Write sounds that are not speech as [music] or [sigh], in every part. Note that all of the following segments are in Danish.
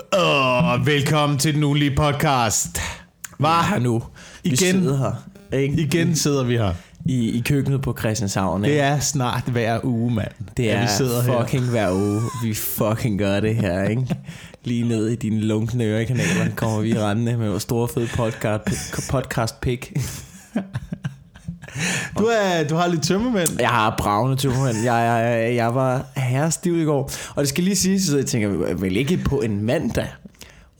Og velkommen til den ugenlige podcast. Var her nu. Vi Igen. sidder her. Ikke? Igen sidder vi her. I, I køkkenet på Christianshavn. Ikke? Det er snart hver uge, mand. det er vi sidder her. fucking hver uge. Vi fucking gør det her, ikke? Lige ned i dine lunkne ørekanaler kommer vi rendende med vores store fede podcast, podcast pick. Du, er, du har lidt tømmermænd. Jeg har bravende tømmermænd. Jeg, jeg, jeg var herrestiv i går. Og det skal lige sige, så jeg tænker, vel ikke på en mandag.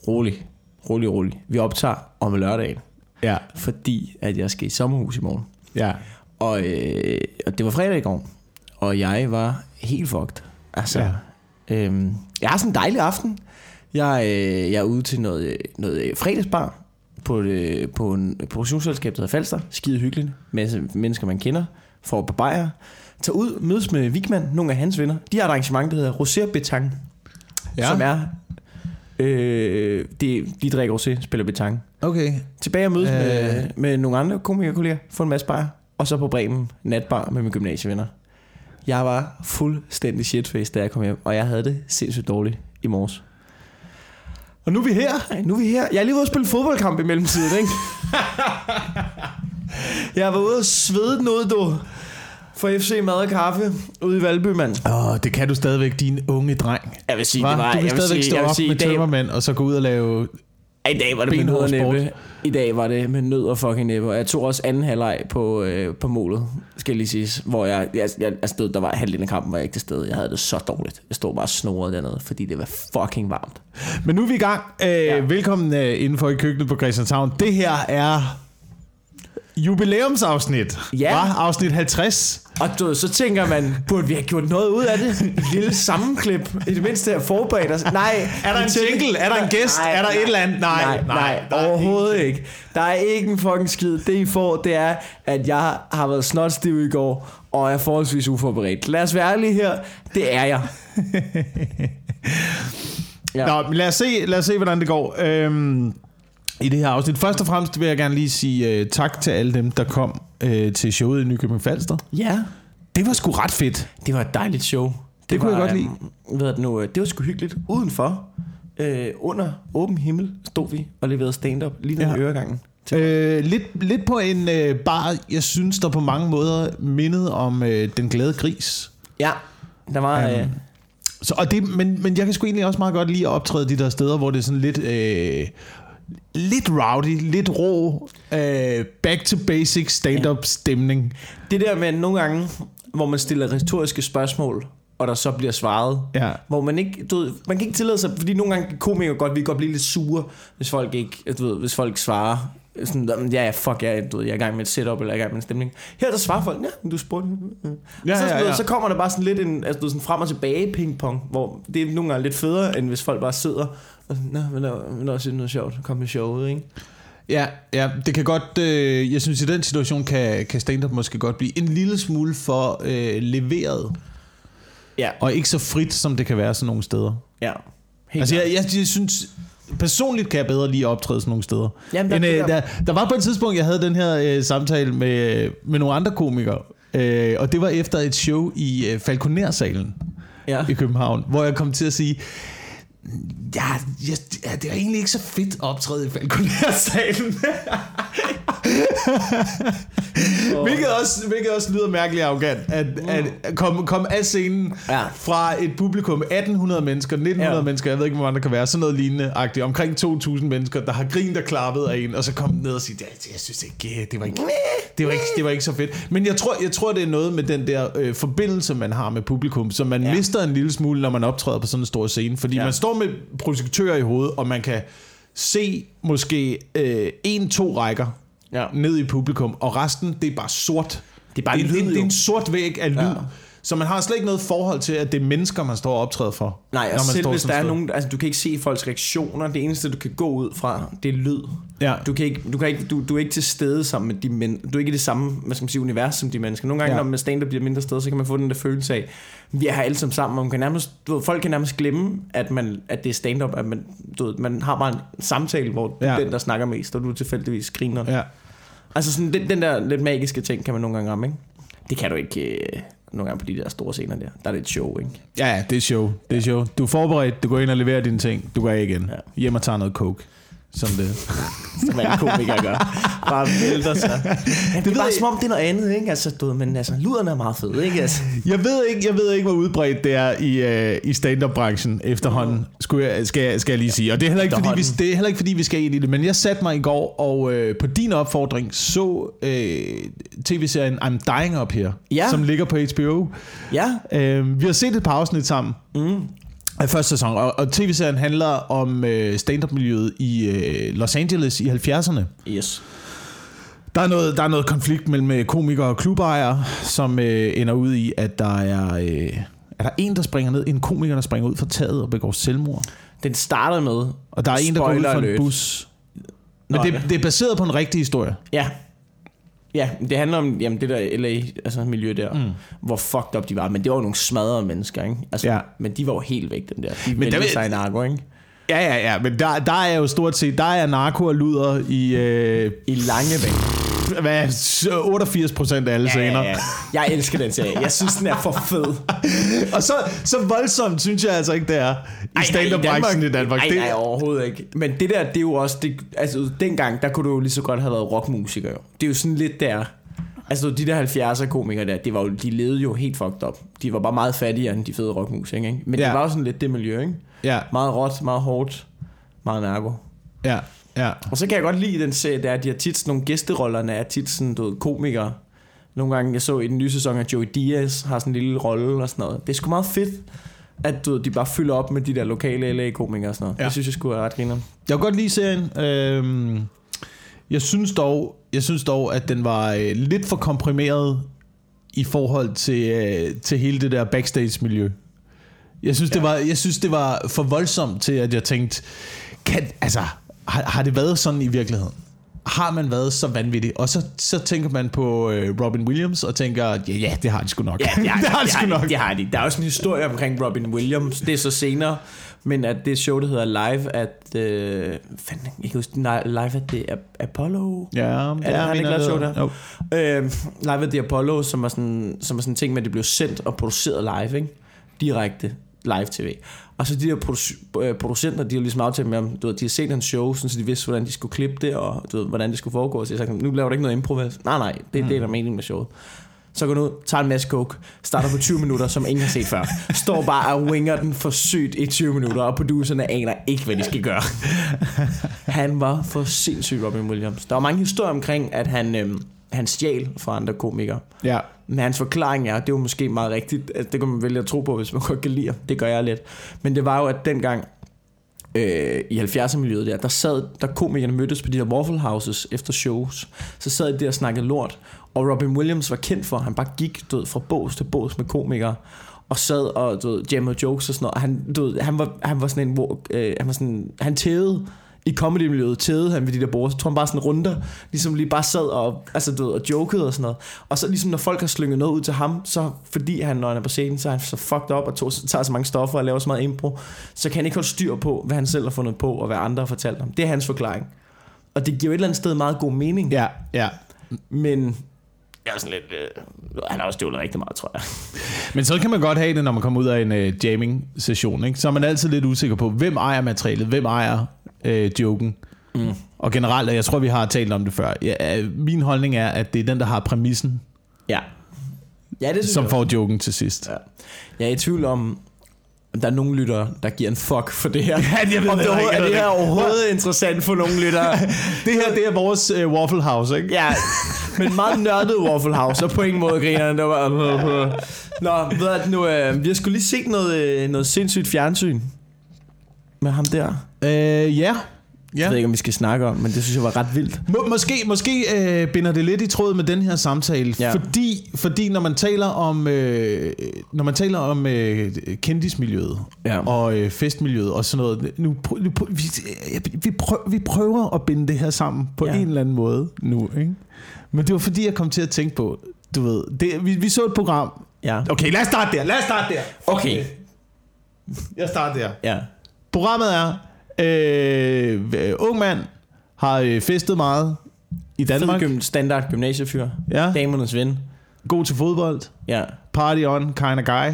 Rolig, rolig, rolig. Vi optager om lørdagen, Ja, fordi at jeg skal i sommerhus i morgen. ja. Og, øh, og det var fredag i går, og jeg var helt fucked. Altså, Ja. ja. øhm, jeg har sådan en dejlig aften. Jeg, øh, jeg er ude til noget, noget fredagsbar på, øh, på en produktionsselskab, der hedder Falster. Skide hyggeligt. Masse mennesker, man kender. Får på bajer. Tager ud, mødes med Vigman, nogle af hans venner. De har et arrangement, der hedder Rosé Betang. Ja. Som er... Øh, de, de drikker rosé, spiller betang. Okay. Tilbage og mødes øh. med, med nogle andre komikerkolleger, få en masse bajer, og så på Bremen natbar med mine gymnasievenner. Jeg var fuldstændig shitface, da jeg kom hjem, og jeg havde det sindssygt dårligt i morges. Og nu er vi her. Ej, nu er vi her. Jeg er lige ude og spille fodboldkamp i mellemtiden, ikke? [laughs] jeg var ude og svede ud, du. For FC Mad og Kaffe ude i Valby, mand. Åh, det kan du stadigvæk, din unge dreng. Jeg vil sige, Hva? det var... du kan jeg vil stadigvæk sige, stå jeg vil op sige, med i dag, tømmermænd, og så gå ud og lave... I dag var det med nød og næppe. I dag var det med nød og fucking næppe. Og jeg tog også anden halvleg på, øh, på målet, skal jeg lige sige. Hvor jeg, jeg, jeg, jeg stod, der var halvdelen af kampen, var jeg ikke til stede. Jeg havde det så dårligt. Jeg stod bare og snorede dernede, fordi det var fucking varmt. Men nu er vi i gang. Øh, ja. Velkommen øh, indenfor i køkkenet på Christianshavn. Det her er jubilæumsafsnit. Ja. Hva? Afsnit 50. Og du, så tænker man, burde vi have gjort noget ud af det? Et lille sammenklip. I det mindste have forberedt os. Nej. Er der en jingle? Er der en gæst? Er der et eller andet? Nej, nej, nej, nej, er overhovedet ikke. Der er ikke en fucking skid. Det I får, det er, at jeg har været snotstiv i går, og er forholdsvis uforberedt. Lad os være ærlige her. Det er jeg. [laughs] Ja. Nå, lad os, se, lad os se, hvordan det går øhm, i det her afsnit. Først og fremmest vil jeg gerne lige sige øh, tak til alle dem, der kom øh, til showet i Nykøbing Falster. Ja. Det var sgu ret fedt. Det var et dejligt show. Det, Det kunne var, jeg godt lide. øhm, Ved du nu, øh, det var sgu hyggeligt. Udenfor, øh, under åben himmel, stod vi og leverede stand-up lige ned Ja. ja. øregangen. Øh, lidt, lidt på en øh, bar, jeg synes, der på mange måder mindede om øh, Den Glade Gris. Ja, der var... Øhm, Øh, Så, og det, men, men jeg kan sgu egentlig også meget godt lide at optræde de der steder, hvor det er sådan lidt... Øh, lidt rowdy, lidt rå, øh, back to basic stand-up stemning. det der med nogle gange, hvor man stiller retoriske spørgsmål, og der så bliver svaret. Ja. Hvor man ikke, du ved, man kan ikke tillade sig, fordi nogle gange komikere godt, vi kan godt blive lidt sure, hvis folk ikke, du ved, hvis folk svarer, sådan, "Jamen, ja, ja, fuck, jeg, du ved, jeg er i gang med et setup, eller jeg er i gang med en stemning. Her der svarer folk, ja, du spurgte. Ja, så, ja, ja. så kommer der bare sådan lidt en, altså, du sådan frem og tilbage pingpong, hvor det er nogle gange lidt federe, end hvis folk bare sidder nå, men der, men der er noget sjovt, kom med showet, ikke? Ja, ja, det kan godt, øh, jeg synes i den situation kan, kan stand-up måske godt blive en lille smule for øh, leveret, Ja, og ikke så frit, som det kan være sådan nogle steder. ja. Helt Altså, jeg, jeg, jeg synes, personligt kan jeg bedre lige optræde sådan nogle steder. Jamen, der- Men, øh, der- der, der var på et tidspunkt, jeg havde den her øh, samtale med, med nogle andre komikere, øh, og det var efter et show i øh, Falconer-salen ja. i København, hvor jeg kom til at sige, ja, ja, ja, det er egentlig ikke så fedt optræde i Falconer-salen. [laughs] [laughs] hvilket, også, hvilket også lyder mærkeligt arrogant, at, at komme kom af scenen Ja. fra et publikum 1800 mennesker, 1900 ja. Mennesker, jeg ved ikke, hvor mange der kan være, sådan noget lignende agtigt, omkring 2000 mennesker, der har grint og klappet af en, og så kom ned og sige, ja, jeg synes ikke, det var ikke, det var ikke, det var ikke så fedt. Men jeg tror, jeg tror, det er noget med den der øh, forbindelse, man har med publikum, som man ja. Mister en lille smule, når man optræder på sådan en stor scene, fordi. Ja. man står med projektører i hovedet, og man kan se måske øh, en, to rækker Ja. ned i publikum, og resten, det er bare sort. Det er bare det, lyd, det, det er en sort væg af lyd. Ja. Så man har slet ikke noget forhold til, at det er mennesker, man står og optræder for. Nej, når og man selv står hvis der er sted. nogen, altså du kan ikke se folks reaktioner, det eneste du kan gå ud fra, det er lyd. Ja. Du, kan ikke, du, kan ikke, du, du er ikke til stede sammen med de men, du er ikke i det samme, hvad skal man sige, univers som de mennesker. Nogle gange, ja. når man stand bliver mindre sted, så kan man få den der følelse af, vi er her alle sammen sammen, og man kan nærmest, du ved, folk kan nærmest glemme, at, man, at det er stand-up, at man, du ved, man har bare en samtale, hvor Ja. den, der snakker mest, og du tilfældigvis griner. Ja. Altså sådan, den, den der lidt magiske ting kan man nogle gange ramme, ikke? Det kan du ikke øh, nogle gange på de der store scener der. Der er det et show, ikke? Ja, ja, det er show. Det er show. Du er forberedt, du går ind og leverer dine ting, du går af igen. Ja. Hjem og tager noget coke. Som det. [laughs] Som alle komikere gør. Bare vælter sig. [laughs] Ja, det, det er bare jeg- som om, det er noget andet, ikke? Altså, du men altså, luderne er meget fede, ikke? Altså, Jeg ved ikke, jeg ved ikke, hvor udbredt det er i, øh, i stand-up-branchen efterhånden, skulle jeg, skal, jeg, skal jeg lige sige. Og det er, heller ikke, fordi vi, det er heller ikke, fordi vi skal ind i det, men jeg satte mig i går og øh, på din opfordring så øh, tv-serien I'm Dying Up Here, Ja. som ligger på HBO. ja. Øh, vi har set et par afsnit sammen. Mm. Af første sæson, og, og tv-serien handler om øh, stand-up-miljøet i øh, Los Angeles i 70'erne. Yes. Der er noget, der er noget konflikt mellem øh, komikere og klubejere, som øh, ender ud i, at der er, øh, er der en, der springer ned, en komiker, der springer ud fra taget og begår selvmord. Den starter med... Og der er en, der går ud fra en bus. Men Nå, det, det er baseret på en rigtig historie. Ja. Ja, det handler om jamen, det der LA altså miljø der, mm. hvor fucked up de var. Men det var jo nogle smadrede mennesker, ikke? Altså, Ja. Men de var jo helt væk, dem der. De Men der sig narko, ikke? Ja, ja, ja, men der, der er jo stort set, der er narko og luder i, øh, I lange væk. [laughs] hvad, 88 procent af alle scener. Jeg elsker den serie. Jeg synes, den er for fed. [laughs] Og så, så voldsomt synes jeg altså ikke, det er i stand-up-branchen i Danmark. Nej, Det- nej, overhovedet ikke. Men det der, det er jo også... Det, altså, dengang, der kunne du jo lige så godt have været rockmusiker. Jo. Det er jo sådan lidt der... Altså, de der 70'er komikere der, det var jo, de levede jo helt fucked up. De var bare meget fattigere end de fede rockmusikere, ikke? Men Ja. det var jo sådan lidt det miljø, ikke? Ja, Meget råt, meget hårdt, meget narko. ja, ja. Og så kan jeg godt lide den serie, der er, at de har tit sådan nogle gæsterollerne, er tit sådan, du ved, komikere. Nogle gange, jeg så i den nye sæson, at Joey Diaz har sådan en lille rolle og sådan noget. Det er sgu meget fedt, at du ved, de bare fylder op med de der lokale LA-komikere og sådan noget. Ja. Ja. Det synes jeg skulle er ret griner. Jeg kan godt lide serien. Øhm, jeg synes dog, jeg synes dog, at den var øh, lidt for komprimeret i forhold til, øh, til hele det der backstage-miljø. Jeg synes, ja. det var, jeg synes, det var for voldsomt til, at jeg tænkte, kan, altså, har, har det været sådan i virkeligheden? Har man været så vanvittig? Og så, så tænker man på øh, Robin Williams og tænker, ja, ja, det har de sgu nok. Ja, [laughs] det har, det har de sgu nok. Det har de. Der er også en historie omkring Robin Williams. Det er så senere. Men at det show, der hedder Live at... Øh, fanden, jeg kan ikke huske, nej, Live at the Apollo... Ja, Er det- har han ikke lavet show der? Jo. Øh, live at the Apollo, som er sådan, som er sådan en ting med, at det blev sendt og produceret live, ikke? Direkte live tv. Og så de der produ- øh, producenter, de har ligesom aftalt med ham, du ved, de har set hans show, sådan, så de vidste, hvordan de skulle klippe det, og du ved, hvordan det skulle foregå. Så jeg sagde, nu laver du ikke noget improv. vel?" Nej, nej, det er det, der er meningen med showet. Så går du ud, tager en masse coke, starter på 20 minutter, som ingen har set før. Står bare og winger den for sygt i 20 minutter, og producerne aner ikke, hvad de skal gøre. [laughs] Han var for sindssyg, Robin Williams. Der var mange historier omkring, at han, øhm, han stjal fra andre komikere. Ja. Men hans forklaring er, det var måske meget rigtigt. Altså, det kan man vælge at tro på, hvis man godt kan lide. Det gør jeg lidt. Men det var jo, at dengang øh, i 70'er-miljøet der, der sad, der komikerne mødtes på de der Waffle Houses efter shows. Så sad de der og snakkede lort. Og Robin Williams var kendt for, at han bare gik ved, fra bås til bås med komikere og sad og du ved, jammede jokes og sådan noget. Og Han, du ved, han, var, han var sådan en, hvor, øh, han var sådan, han tævede i comedy-miljøet, tævede han ved de der borde, så tog han bare sådan runder, ligesom lige bare sad og, altså, du ved, og jokede og sådan noget. Og så ligesom når folk har slynget noget ud til ham, så fordi han, når han er på scenen, så er han så fucked up og tog, tager så mange stoffer og laver så meget impro, så kan han ikke holde styr på, hvad han selv har fundet på, og hvad andre har fortalt ham. Det er hans forklaring. Og det giver jo et eller andet sted meget god mening. Ja, ja. Men jeg er sådan lidt... Øh, han har også stjålet rigtig meget, tror jeg. [laughs] Men så kan man godt have det, når man kommer ud af en øh, jamming-session. Ikke? Så er man altid lidt usikker på, hvem ejer materialet, hvem ejer øh, joken. Mm. Og generelt, og jeg tror, vi har talt om det før, ja, øh, min holdning er, at det er den, der har præmissen, Ja. Ja, det som jeg får joken til sidst. Ja. Jeg er i tvivl om, der er nogen lyttere, der giver en fuck for det her. [laughs] Ja, jeg ved om det, ikke, er det her er. overhovedet interessant for nogle lyttere? [laughs] Det her, det er vores øh, Waffle House, ikke? ja, men meget nørdet Waffle House, og på ingen måde griner det var... Nå, ved du nu, øh, vi har skulle lige set noget, øh, noget sindssygt fjernsyn med ham der. Øh, ja. Jeg ja. ved ikke, om vi skal snakke om, men det synes jeg var ret vildt. Må, måske måske øh, binder det lidt i tråd med den her samtale, ja. Fordi, fordi når man taler om øh, når man taler om øh, kendismiljøet Ja. og øh, festmiljøet og sådan noget, nu, nu vi, øh, vi, prøver, vi prøver at binde det her sammen på ja. En eller anden måde nu, ikke? Men det var fordi jeg kom til at tænke på, du ved, det, vi, vi så et program. Ja. Okay, lad os starte der. Lad os starte der. Okay. Jeg starter der. Ja. Programmet er øh, ung mand har øh, festet meget i Danmark. Fed standard gymnasiefyr. Ja. Damernes ven. god til fodbold, Ja, party on, kind of guy,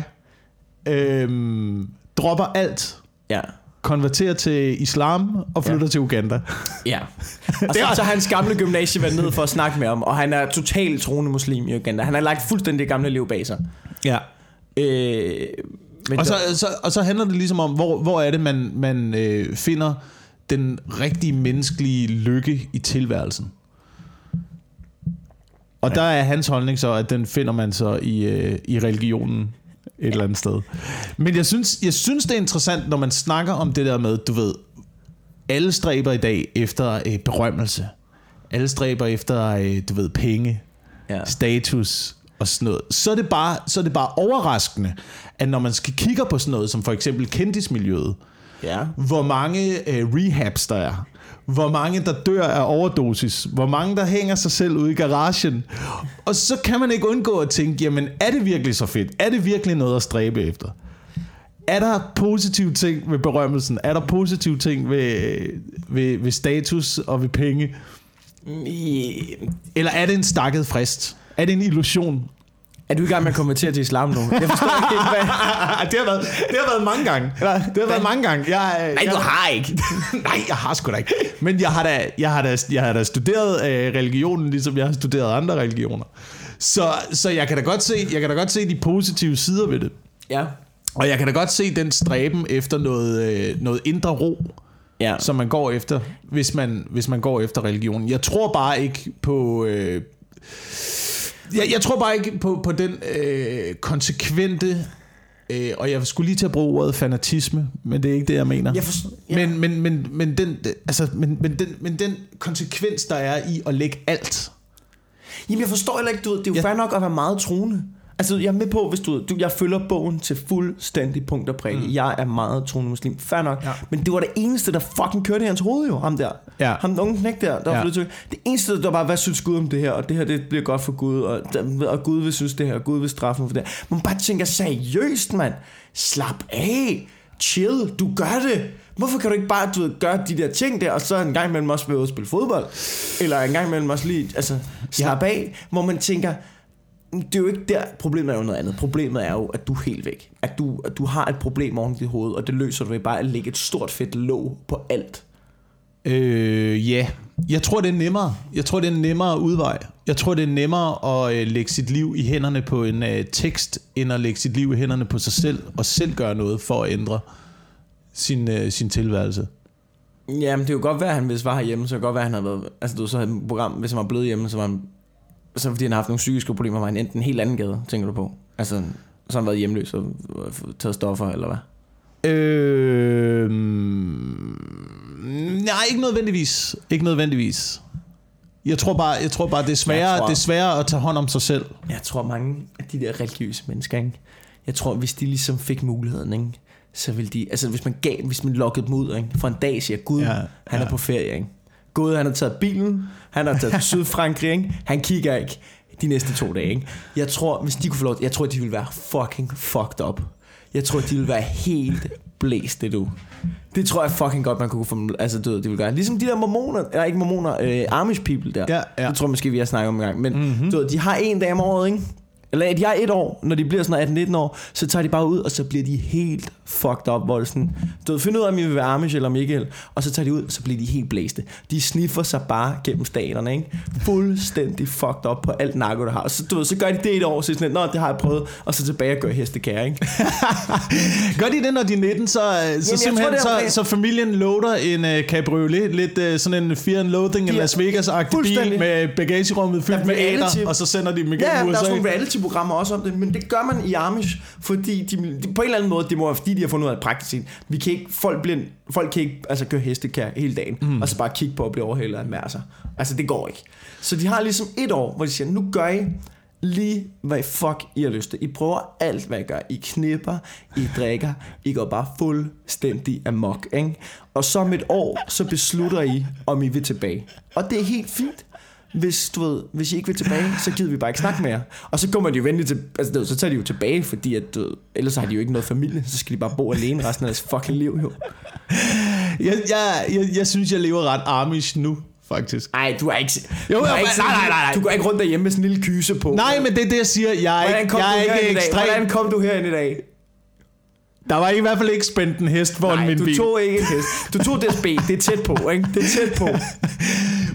øhm, dropper alt, ja, konverterer til islam og flytter Ja. ja. til Uganda. ja. [laughs] Og så, så har hans gamle gymnasieven ned for at snakke med ham, og han er totalt troende muslim i Uganda. Han har lagt fuldstændig det gamle liv bag sig. Ja. Øh, men Og så, der- så, og så handler det ligesom om, hvor, hvor er det, man, man øh, finder den rigtige menneskelige lykke i tilværelsen. Og ja. der er hans holdning så, at den finder man så i, øh, i religionen et eller andet sted. Men jeg synes, jeg synes, det er interessant, når man snakker om det der med, du ved, alle stræber i dag efter øh, berømmelse. Alle stræber efter, øh, du ved, penge ja. status og sådan noget, så er det bare, så er det bare overraskende, at når man skal kigge på sådan noget, som for eksempel kendismiljøet, ja. hvor mange øh, rehabs der er, hvor mange der dør af overdosis, hvor mange der hænger sig selv ude i garagen, og så kan man ikke undgå at tænke, jamen er det virkelig så fedt? Er det virkelig noget at stræbe efter? Er der positive ting ved berømmelsen? Er der positive ting ved, ved, ved status og ved penge? I- Eller er det en stakket frist? Er det en illusion? Er du i gang med at konvertere til islam nu? Jeg forstår ikke helt, hvad... [laughs] det, har været, det har været mange gange. Det har været mange gange. Jeg, Nej, jeg, du har ikke. [laughs] Nej, jeg har sgu da ikke. Men jeg har da, jeg har da, jeg har da studeret øh, religionen, ligesom jeg har studeret andre religioner. Så, så jeg, kan da godt se, jeg kan da godt se de positive sider ved det. Ja. Og jeg kan da godt se den stræben efter noget, øh, noget indre ro, Ja. som man går efter, hvis man, hvis man går efter religionen. Jeg tror bare ikke på... Øh, jeg, jeg tror bare ikke på, på den øh, konsekvente... Øh, og jeg skulle lige til at bruge ordet fanatisme, men det er ikke det, jeg mener. Jeg forstår, ja. Men, men, men, men, den, altså, men, men, den, men den konsekvens, der er i at lægge alt. Jamen, jeg forstår heller ikke, du ved, det er jo Ja. fair nok at være meget troende. Altså, jeg er med på, hvis du, du jeg følger bogen til fuldstændig punkt og prikke. Mm. Jeg er meget troende muslim. Fair nok. Ja. Men det var det eneste, der fucking kørte i hans hoved jo, ham der. Ja. Ham den unge knæk der, der Ja. ja. til. Det eneste, der var bare, hvad synes Gud om det her? Og det her, det bliver godt for Gud. Og, og Gud vil synes det her, og Gud vil straffe mig for det her. Man bare tænker, seriøst, mand. Slap af. Chill. Du gør det. Hvorfor kan du ikke bare du ved, gøre de der ting der, og så en gang imellem også ude og spille fodbold? Eller en gang imellem også lige altså, slappe af, hvor man tænker, det er jo ikke der, problemet er jo noget andet. Problemet er jo, at du er helt væk. At du, at du har et problem oven i dit hoved, og det løser du ved bare at lægge et stort fedt låg på alt. Øh, ja. Jeg tror, det er nemmere. Jeg tror, det er en nemmere udvej. Jeg tror, det er nemmere at øh, lægge sit liv i hænderne på en øh, tekst, end at lægge sit liv i hænderne på sig selv, og selv gøre noget for at ændre sin, øh, sin tilværelse. Jamen, det jo godt være, at han hvis var herhjemme, så kan det godt være, at han havde været... Altså, du så havde et program, hvis han var blevet hjemme, så var han... Så fordi han har haft nogle psykiske problemer, var han enten en helt anden gade, tænker du på? Altså, så har han været hjemløs og taget stoffer, eller hvad? Øh, nej, ikke nødvendigvis. Ikke nødvendigvis. Jeg tror bare, jeg tror bare det, er sværere, tror- det er sværere at tage hånd om sig selv. Jeg tror, mange af de der religiøse mennesker, ikke? jeg tror, hvis de ligesom fik muligheden, ikke? så ville de, altså hvis man gav, hvis man lukkede dem ud, ikke? for en dag siger, Gud, ja, han ja. er på ferie, ikke? Gud, han har taget bilen, han har taget til Sydfrankrig, ikke? han kigger ikke de næste to dage. Ikke? Jeg tror, hvis de kunne få lov, jeg tror, de ville være fucking fucked up. Jeg tror, de ville være helt blæste, du. Det tror jeg fucking godt, man kunne få altså du ved, det ville gøre. Ligesom de der mormoner, eller ikke mormoner, øh, Amish people der. Ja, ja. Det tror jeg måske, vi har snakket om en gang. Men mm-hmm. du ved, de har en dag om året, ikke? Eller de har et år, når de bliver sådan 18-19 år, så tager de bare ud, og så bliver de helt fucked up, hvor det sådan, du ved, find ud af, om I vil være Amish eller Michael, og så tager de ud, og så bliver de helt blæste. De sniffer sig bare gennem staterne, ikke? Fuldstændig fucked up på alt narko, der har. Og så, du ved, så gør de det et år, så er sådan, nå, det har jeg prøvet, og så tilbage og gør hestekære, ikke? [laughs] Gør de det, når de er 19, så, så tror, simpelthen, det er så, så familien loader en uh, cabriolet, lidt uh, sådan en Fear and Loathing er- Las Vegas-agtig bil med bagagerummet fyldt er med æder, og så sender de dem igennem Ja, der er USA. sådan nogle reality-programmer også om det, men det gør man i Amish, fordi de, de, på en eller anden måde, det må være, fordi de har fundet ud af praktisk. Vi kan ikke, folk, bliver, folk kan ikke altså, køre hestekær hele dagen, mm. og så bare kigge på at blive overhældet af en mærser. Altså, det går ikke. Så de har ligesom et år, hvor de siger, nu gør I lige, hvad I fuck I har lyst til. I prøver alt, hvad I gør. I knipper, I drikker, I går bare fuldstændig amok, ikke? Og så om et år, så beslutter I, om I vil tilbage. Og det er helt fint hvis, du ved, hvis I ikke vil tilbage, så gider vi bare ikke snakke mere. Og så kommer de jo venligt til, altså, så tager de jo tilbage, fordi at, du ellers har de jo ikke noget familie, så skal de bare bo alene resten af deres fucking liv, jo. Jeg, jeg, jeg, jeg synes, jeg lever ret Amish nu. faktisk. Nej, du er ikke... Jo, du er ikke sådan- nej, nej, nej. Du går ikke rundt derhjemme med sådan en lille kyse på. Nej, men det er det, jeg siger. Jeg er Hvordan ikke, jeg du er ikke ekstrem. Hvordan kom du herind i dag? Der var i hvert fald ikke spændt en hest foran Nej, min du bil. tog ikke en hest. Du tog DSB. Det er tæt på, ikke? Det er tæt på. [laughs]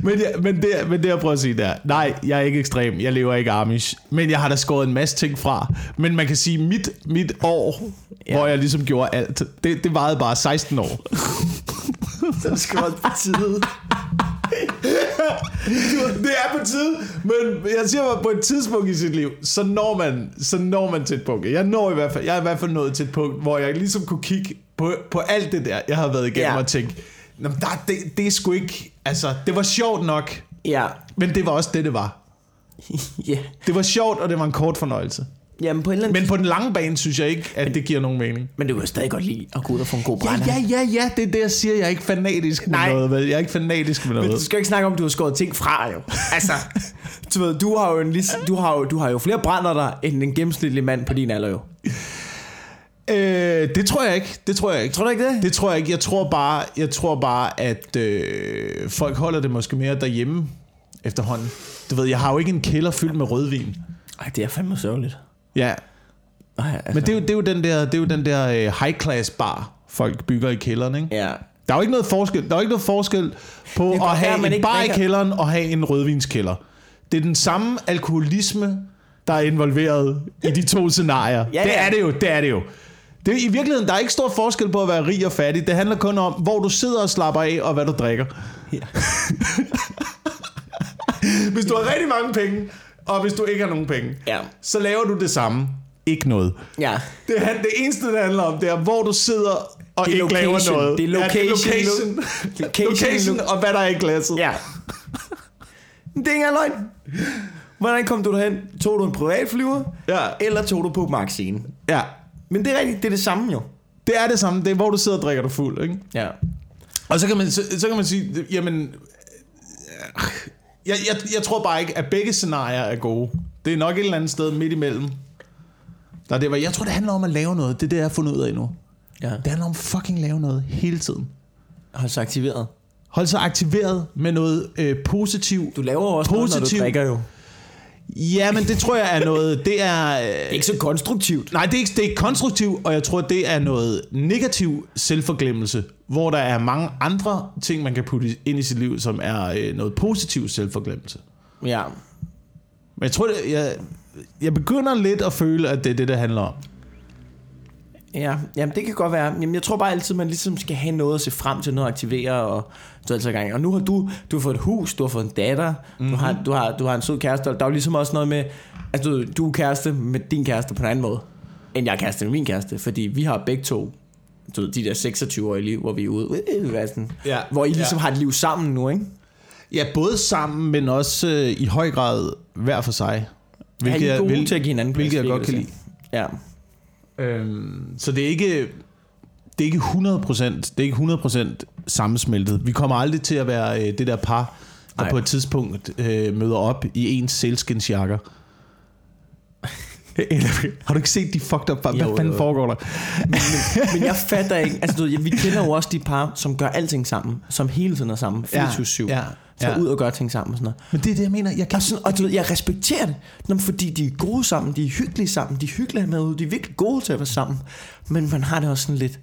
Men, jeg, men, det, men det jeg prøver at sige der, nej, jeg er ikke ekstrem, jeg lever ikke Amish, men jeg har da skåret en masse ting fra. Men man kan sige, mit, mit år, ja. hvor jeg ligesom gjorde alt, det, det varede bare 16 år. Så [laughs] det skal på tide. Det er på tide, men jeg siger bare, på et tidspunkt i sit liv, så når man, så når man til et punkt. Jeg når i hvert fald, jeg er i hvert fald nået til et punkt, hvor jeg ligesom kunne kigge på, på alt det der, jeg har været igennem Ja. og tænke, "Nå, der, det, det er sgu ikke, altså, det var sjovt nok, Ja. men det var også det, det var. [laughs] Ja. Det var sjovt, og det var en kort fornøjelse. Jamen på en eller anden... Men på den lange bane synes jeg ikke, at det giver nogen mening. Men du kan stadig godt lide at gå ud og få en god Ja, brænder. ja, ja, ja, det er det, jeg siger. Jeg er ikke fanatisk med Nej. noget. vel? Jeg er ikke fanatisk med Men noget. du skal ikke snakke om, at du har skåret ting fra, jo. [laughs] Altså, du ved, du har jo, en, du har jo, du har jo flere brænder der, end en gennemsnitlig mand på din alder, jo. [laughs] Øh, det tror jeg ikke. Det tror jeg ikke. Tror du ikke det? Det tror jeg ikke. Jeg tror bare, jeg tror bare at øh, folk holder det måske mere derhjemme efterhånden. Du ved, jeg har jo ikke en kælder fyldt med rødvin. Ej, det er fandme sørgeligt. Ja, Ej, altså, men det er jo, det er jo den der, det er jo den der øh, high class bar, folk bygger i kælderen, ikke? Ja. Der er jo ikke noget forskel, der er jo ikke noget forskel på at have en bar i kælderen og have en rødvinskælder. Det er den samme alkoholisme, der er involveret i de to scenarier. Ja, det ja. er det jo, det er det jo. Det er, I virkeligheden, der er ikke stor forskel på at være rig og fattig. Det handler kun om, hvor du sidder og slapper af, og hvad du drikker. Ja. [laughs] hvis du har rigtig mange penge, og hvis du ikke har nogen penge, Ja. så laver du det samme. Ikke noget. Ja. Det, han- det eneste, det handler om, det er, hvor du sidder og Det er ikke laver location. noget. Det er location. Ja, det er location. Location. location, og hvad der er i glasset. Ja. [laughs] Det er ikke løgn. Hvordan kom du derhen? Tog du en privatflyver? Ja. Eller tog du på Maxine? ja. Men det er rigtigt, det er det samme jo. Det er det samme. Det er, hvor du sidder og drikker dig fuld, ikke? Ja. Og så kan man, så, så kan man sige, jamen... Jeg, jeg, jeg tror bare ikke, at begge scenarier er gode. Det er nok et eller andet sted midt imellem. Der er det, hvor jeg tror, det handler om at lave noget. Det er det, jeg har fundet ud af nu. Ja. Det handler om fucking lave noget hele tiden. Hold så aktiveret. Hold sig aktiveret med noget øh, positivt. Du laver også noget, når Positiv. du drikker jo. Ja, men det tror jeg er noget... Det er... Øh, Det er ikke så konstruktivt. Nej, det er, ikke, det er ikke konstruktivt, og jeg tror, det er noget negativ selvforglemmelse, hvor der er mange andre ting, man kan putte ind i sit liv, som er øh, noget positiv selvforglemmelse. Ja. Men jeg tror, det, jeg, jeg begynder lidt at føle, at det er det, det handler om. Ja, jamen det kan godt være. Jamen jeg tror bare altid, man ligesom skal have noget at se frem til, noget at aktivere og så altså gang. Og nu har du, du har fået et hus, du har fået en datter, mm-hmm. du, har, du, har, du har en sød kæreste, og der er jo ligesom også noget med, altså du, du er kæreste med din kæreste på en anden måde, end jeg er kæreste med min kæreste, fordi vi har begge to, du ved, de der 26-årige liv, hvor vi er ude, øh, hvad er sådan, Ja. hvor I ligesom Ja. har et liv sammen nu, ikke? Ja, både sammen, men også øh, i høj grad hver for sig. Hvilket er I gode hvil- til at give hinanden hvilket jeg plads, godt kan lide. Ja. Øhm, så det er ikke det er ikke 100%, det er ikke 100% sammensmeltet. Vi kommer aldrig til at være øh, det der par, der Nej. på et tidspunkt øh, møder op i ens selskinsjakker. [laughs] Eller, har du ikke set de fucked up par? Hvad Jo, fanden jo. foregår der? men, men jeg fatter ikke, altså du vi kender jo også de par, som gør alting sammen, som hele tiden er sammen, 24-7. Ja, Tager ja. ud og gør ting sammen og sådan noget. Men det er det, jeg mener. Jeg kan Og, sådan, og du ved, jeg respekterer det, Nå, fordi de er gode sammen, de er hyggelige sammen, de er hyggelige med ud, de er virkelig gode til at være sammen. Men man har det også sådan lidt,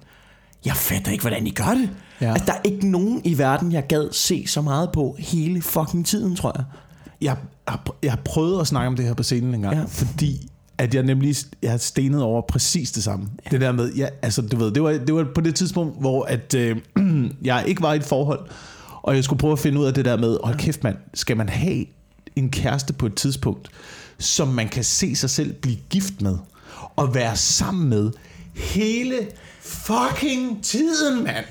jeg fatter ikke, hvordan I gør det. Ja. Altså, der er ikke nogen i verden, jeg gad se så meget på hele fucking tiden, tror jeg. jeg, har, jeg har prøvet at snakke om det her på scenen en gang. Ja. fordi at jeg nemlig jeg har stenet over præcis det samme. Ja. Det der med, ja, altså du ved, det var, det var på det tidspunkt, hvor at, øh, [clears throat] jeg ikke var i et forhold, og jeg skulle prøve at finde ud af det der med, hold kæft mand, skal man have en kæreste på et tidspunkt, som man kan se sig selv blive gift med, og være sammen med hele fucking tiden, mand.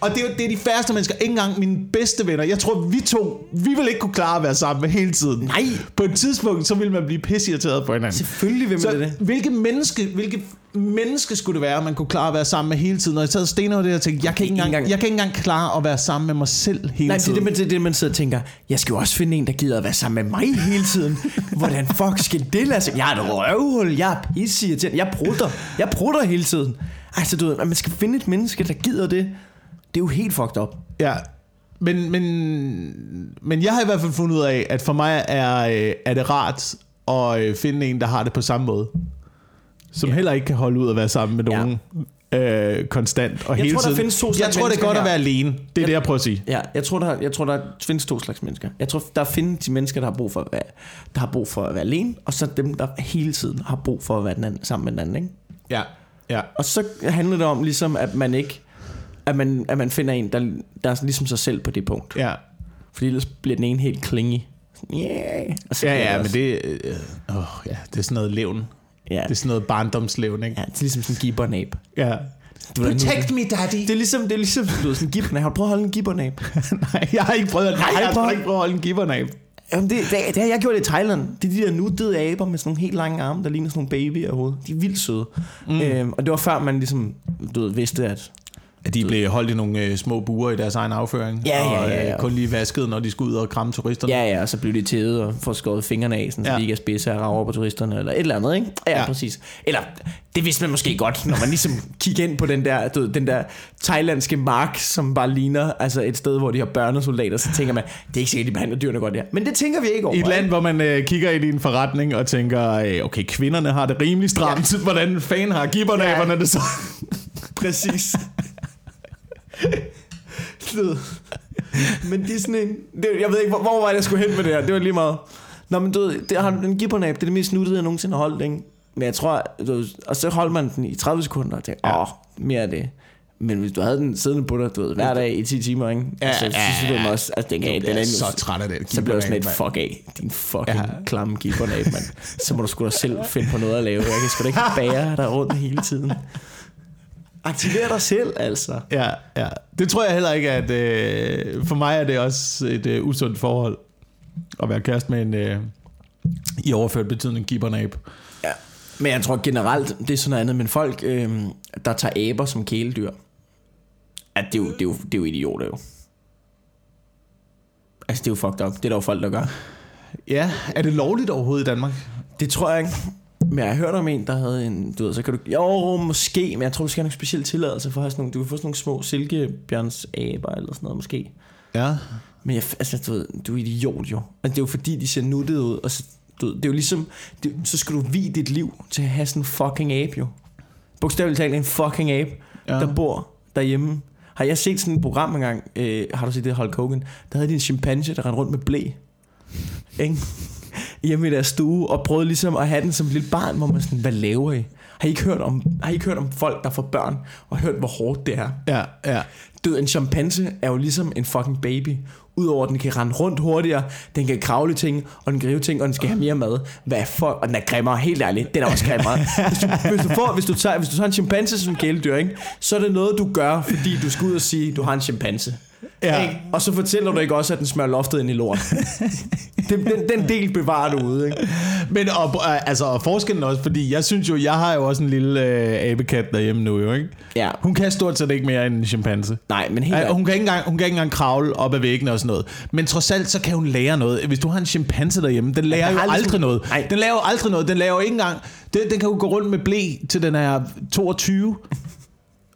Og det er, det er de færreste mennesker, ikke engang mine bedste venner. Jeg tror, vi to, vi vil ikke kunne klare at være sammen med hele tiden. Nej. På et tidspunkt, så vil man blive pisseirriteret på hinanden. Selvfølgelig vil man Så det. det. hvilket menneske, hvilket menneske skulle det være, man kunne klare at være sammen med hele tiden? Og jeg sad og stenede over det og tænkte, jeg kan, ikke engang, engang- jeg kan ikke engang klare at være sammen med mig selv hele Nej, det er tiden. det, man, det, er det, man sidder og tænker, jeg skal jo også finde en, der gider at være sammen med mig hele tiden. Hvordan fuck skal det lade sig? Jeg er et røvhul, jeg er pisseirriterende, jeg prutter, jeg prutter hele tiden. Altså, du ved, man skal finde et menneske, der gider det. Det er jo helt fucked up. Ja. Men, men, men jeg har i hvert fald fundet ud af, at for mig er, øh, er det rart at øh, finde en, der har det på samme måde. Som Ja. heller ikke kan holde ud at være sammen med Ja. nogen øh, konstant og Jeg hele tror, der tiden. findes to jeg slags tror, det er godt at her. være alene. Det er Jeg- det, jeg prøver at sige. Ja, jeg tror, der, jeg tror, der findes to slags mennesker. Jeg tror, der findes de mennesker, der har brug for at være, der har brug for at være alene, og så dem, der hele tiden har brug for at være den anden, sammen med den anden. Ikke? Ja, ja. Og så handler det om ligesom, at man ikke at man, at man finder en, der, der er ligesom sig selv på det punkt. Ja, Fordi ellers bliver den ene helt klingy. Yeah. Og så ja, ja men det, øh, åh, ja, det er sådan noget levn. Ja, Det er sådan noget barndomslevn, ikke? ja, det er ligesom sådan en gibbernab. Ja. Du Protect me, daddy. Det er ligesom, det er ligesom du ved, sådan en gibbernab. Har du prøvet at holde en gibbernab? [laughs] Nej, jeg har ikke prøvet at, Nej, nej, jeg har ikke prøvet at holde en gibbernab. Jamen det, det, det, har jeg gjort i Thailand. Det er de der nuttede aber med sådan nogle helt lange arme, der ligner sådan nogle babyer i hovedet. De er vildt søde. Mm. Øhm, og det var før man ligesom, du ved, vidste, at At de blev holdt i nogle øh, små buer i deres egen afføring. Ja, ja, og, ja, øh, ja. kun lige vasket, når de skulle ud og kramme turisterne. ja, ja, og så blev de tædet og får skåret fingrene af, sådan, så Ja. de ikke er spidse og rager på turisterne, eller et eller andet, ikke? Ja, ja, Ja. præcis. Eller, det vidste man måske godt, når man ligesom kigger ind på den der, du den der thailandske mark, som bare ligner altså et sted, hvor de har børnesoldater, så tænker man, det er ikke sikkert, de behandler dyrene godt der. Men det tænker vi ikke over. I et land, hvor man øh, kigger ind i en forretning og tænker, øh, okay, kvinderne har det rimelig stramt. Ja. [laughs] Hvordan fanden har gibbernaberne det så? Præcis. Du men det er sådan en... Det, jeg ved ikke, hvor, hvor var det, jeg skulle hen med det her. Det var lige meget. Nå, men du ved, det har en gibbernab. Det er det mest nuttede, jeg nogensinde har holdt, ikke? Men jeg tror... Du, og så holdt man den i 30 sekunder og tænkte, åh, mere af det. Men hvis du havde den siddende på dig, du ved, hver dag i 10 timer, ikke? Ja, altså, ja, så synes du ja. den også, altså, den, Jeg den er så træt af det. så blev jeg sådan et fuck af, din fucking Ja. ja. klamme gibbernab, mand. Så må du sgu da selv finde på noget at lave. Jeg kan sgu da ikke [laughs] bære dig rundt hele tiden. Aktiver dig selv, altså. Ja, ja. Det tror jeg heller ikke, at... Øh, for mig er det også et øh, usundt forhold at være kæreste med en... Øh, i overført betydning gibbernab. Ja. Men jeg tror generelt, det er sådan noget andet, men folk, øh, der tager aber som kæledyr, at det er jo, det er jo, det er jo idioter jo. Altså, det er jo fucked up. Det er der jo folk, der gør. Ja, er det lovligt overhovedet i Danmark? Det tror jeg ikke. Men jeg har hørt om en, der havde en, du ved, så kan du, jo, måske, men jeg tror, du skal have nogle specielle tilladelser for at have sådan nogle, du kan få sådan nogle små silkebjørnsaber eller sådan noget, måske. Ja. Men jeg, altså, du ved, du er idiot jo. Altså, det er jo fordi, de ser nuttede ud, og så, du ved, det er jo ligesom, det, så skal du vide dit liv til at have sådan en fucking abe jo. Bogstaveligt talt en fucking abe, ja. der bor derhjemme. Har jeg set sådan et program engang, øh, har du set det Hulk Hogan, der havde de en chimpanse, der rendte rundt med blæ. Ikke? Hjemme i deres stue, og prøvede ligesom at have den som et lille barn, hvor man sådan, hvad laver I? Har I ikke hørt om, har I ikke hørt om folk, der får børn, og hørt, hvor hårdt det er? Ja, ja. Ved, en chimpanse er jo ligesom en fucking baby. Udover at den kan rende rundt hurtigere, den kan kravle ting, og den kan rive ting, og den skal have mere mad. Hvad for? Og den er grimmere, helt ærligt. Den er også grimmere. Hvis du, hvis du, får, hvis du, tager, hvis du tager en chimpanse som kæledyr, ikke, så er det noget, du gør, fordi du skal ud og sige, du har en chimpanse. Ja. Ikke? Og så fortæller du ikke også, at den smører loftet ind i lort. [laughs] den, den, den del bevarer du ude, ikke? Men og, altså, og forskellen også, fordi jeg synes jo, jeg har jo også en lille øh, abekat derhjemme nu jo, ikke? Ja. Hun kan stort set ikke mere end en chimpanse. Nej, men helt ærligt. hun, kan ikke engang, hun kan ikke engang kravle op ad væggene og sådan noget. Men trods alt, så kan hun lære noget. Hvis du har en chimpanse derhjemme, den lærer jo aldrig ligesom- noget. Nej. Den lærer jo aldrig noget. Den lærer jo ikke engang... Den, den kan jo gå rundt med blæ til den er 22.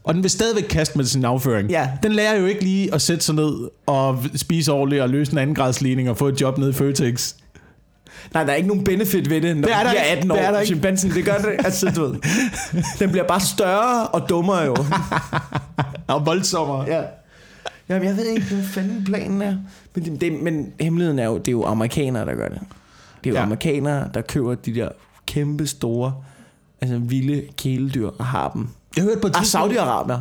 Og den vil stadigvæk kaste med sin afføring. Ja. Den lærer jo ikke lige at sætte sig ned og spise ordentligt og løse en anden grads ligning og få et job nede i Føtex. Nej, der er ikke nogen benefit ved det, når Det er der bliver ikke. 18 år. Det er der ikke. Chimpansen, det gør det. Altså, du ved. [laughs] Den bliver bare større og dummere jo. [laughs] Og voldsommere. Ja. Jamen, jeg ved ikke, hvad fanden planen er. Men, det, det, men hemmeligheden er jo, det er jo amerikanere, der gør det. Det er jo ja. amerikanere, der køber de der kæmpe store, altså vilde kæledyr og har dem. Jeg hørte på et Ah, tidspunkt, Saudi-Arabier.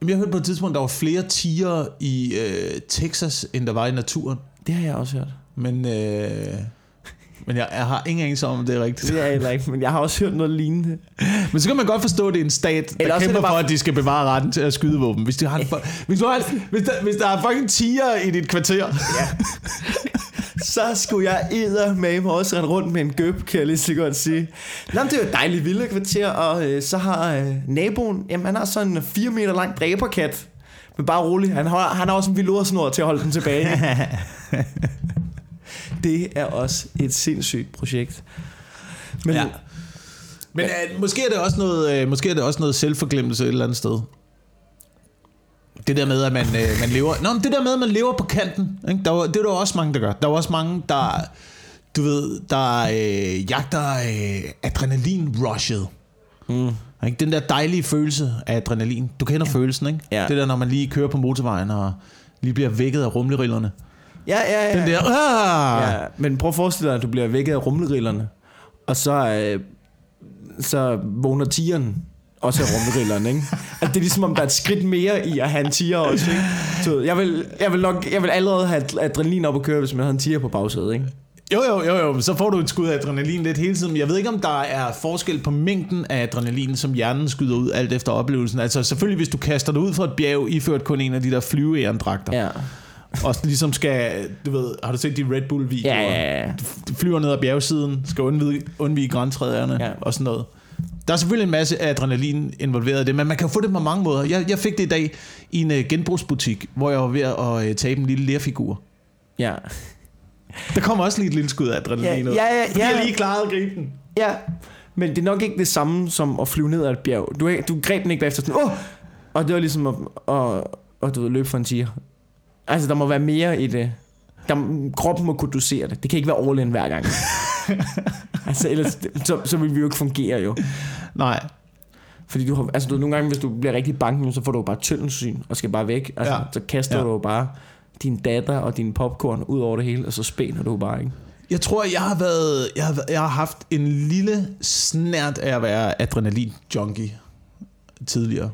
Jamen, jeg hørte på et tidspunkt, der var flere tiger i øh, Texas, end der var i naturen. Det har jeg også hørt. Men, øh, men jeg, jeg har ingen anelse om, om det er rigtigt. Det er jeg heller ikke, men jeg har også hørt noget lignende. Men så kan man godt forstå, at det er en stat, der er kæmper bare- for, at de skal bevare retten til at skyde våben. Hvis, de har en, [laughs] hvis, du har, hvis, der, hvis der er fucking tiger i dit kvarter. [laughs] Så skulle jeg æder med også rende rundt med en gøb, kan jeg lige så godt sige. Nå, det er jo et dejligt vilde kvarter, og øh, så har øh, naboen, jamen han har sådan en 4 meter lang dræberkat. Men bare rolig, han har, han har også en velursnor til at holde den tilbage. [laughs] det er også et sindssygt projekt. Men Ja. ja. Men øh, måske, er det også noget, øh, måske er det også noget selvforglemmelse et eller andet sted. Det der med, at man, øh, man lever... Nå, men det der med, at man lever på kanten. Ikke? Der, var, det er der også mange, der gør. Der er også mange, der... Du ved, der øh, jagter øh, adrenalin-rushet. Mm. Ikke? Den der dejlige følelse af adrenalin. Du kender ja. følelsen, ikke? Ja. Det der, når man lige kører på motorvejen og lige bliver vækket af rumlerillerne. Ja, ja, ja. Den der... Ah! Ja, men prøv at forestille dig, at du bliver vækket af rumlerillerne, og så, øh, så vågner tigeren også af rumlerillerne, ikke? At det er ligesom, om der er et skridt mere i at have en tiger også, ikke? Så jeg vil, jeg vil, nok, jeg vil allerede have adrenalin op at køre, hvis man havde en tiger på bagsædet, ikke? Jo, jo, jo, jo, så får du et skud af adrenalin lidt hele tiden. Jeg ved ikke, om der er forskel på mængden af adrenalin, som hjernen skyder ud alt efter oplevelsen. Altså selvfølgelig, hvis du kaster dig ud fra et bjerg, iført kun en af de der flyveærendragter. Ja. Og ligesom skal, du ved, har du set de Red Bull-videoer? Ja, ja, ja. Du flyver ned ad bjergsiden, skal undvige, undvige græntræderne ja. og sådan noget. Der er selvfølgelig en masse adrenalin involveret i det, men man kan få det på mange måder. Jeg, jeg fik det i dag i en uh, genbrugsbutik, hvor jeg var ved at uh, tabe en lille lerfigur. Ja. Der kommer også lige et lille skud af adrenalin Ja, ud. ja, ja, Fordi ja. jeg lige klarede at gribe den. Ja, men det er nok ikke det samme som at flyve ned ad et bjerg. Du, du greb den ikke bagefter sådan, åh! Og det var ligesom at, at, at du ved, løbe for en tiger. Altså, der må være mere i det. Der, kroppen må kunne dosere det. Det kan ikke være all in hver gang. [laughs] altså, ellers, så, så vil vi jo ikke fungere jo. Nej, Fordi du har, altså du, nogle gange, hvis du bliver rigtig banken, så får du bare tyndelsyn og skal bare væk. Altså, Ja. Så kaster Ja. du bare din datter og din popcorn ud over det hele, og så spænder du bare, ikke? Jeg tror, jeg har været, jeg har, jeg har haft en lille snært af at være adrenalin junkie tidligere.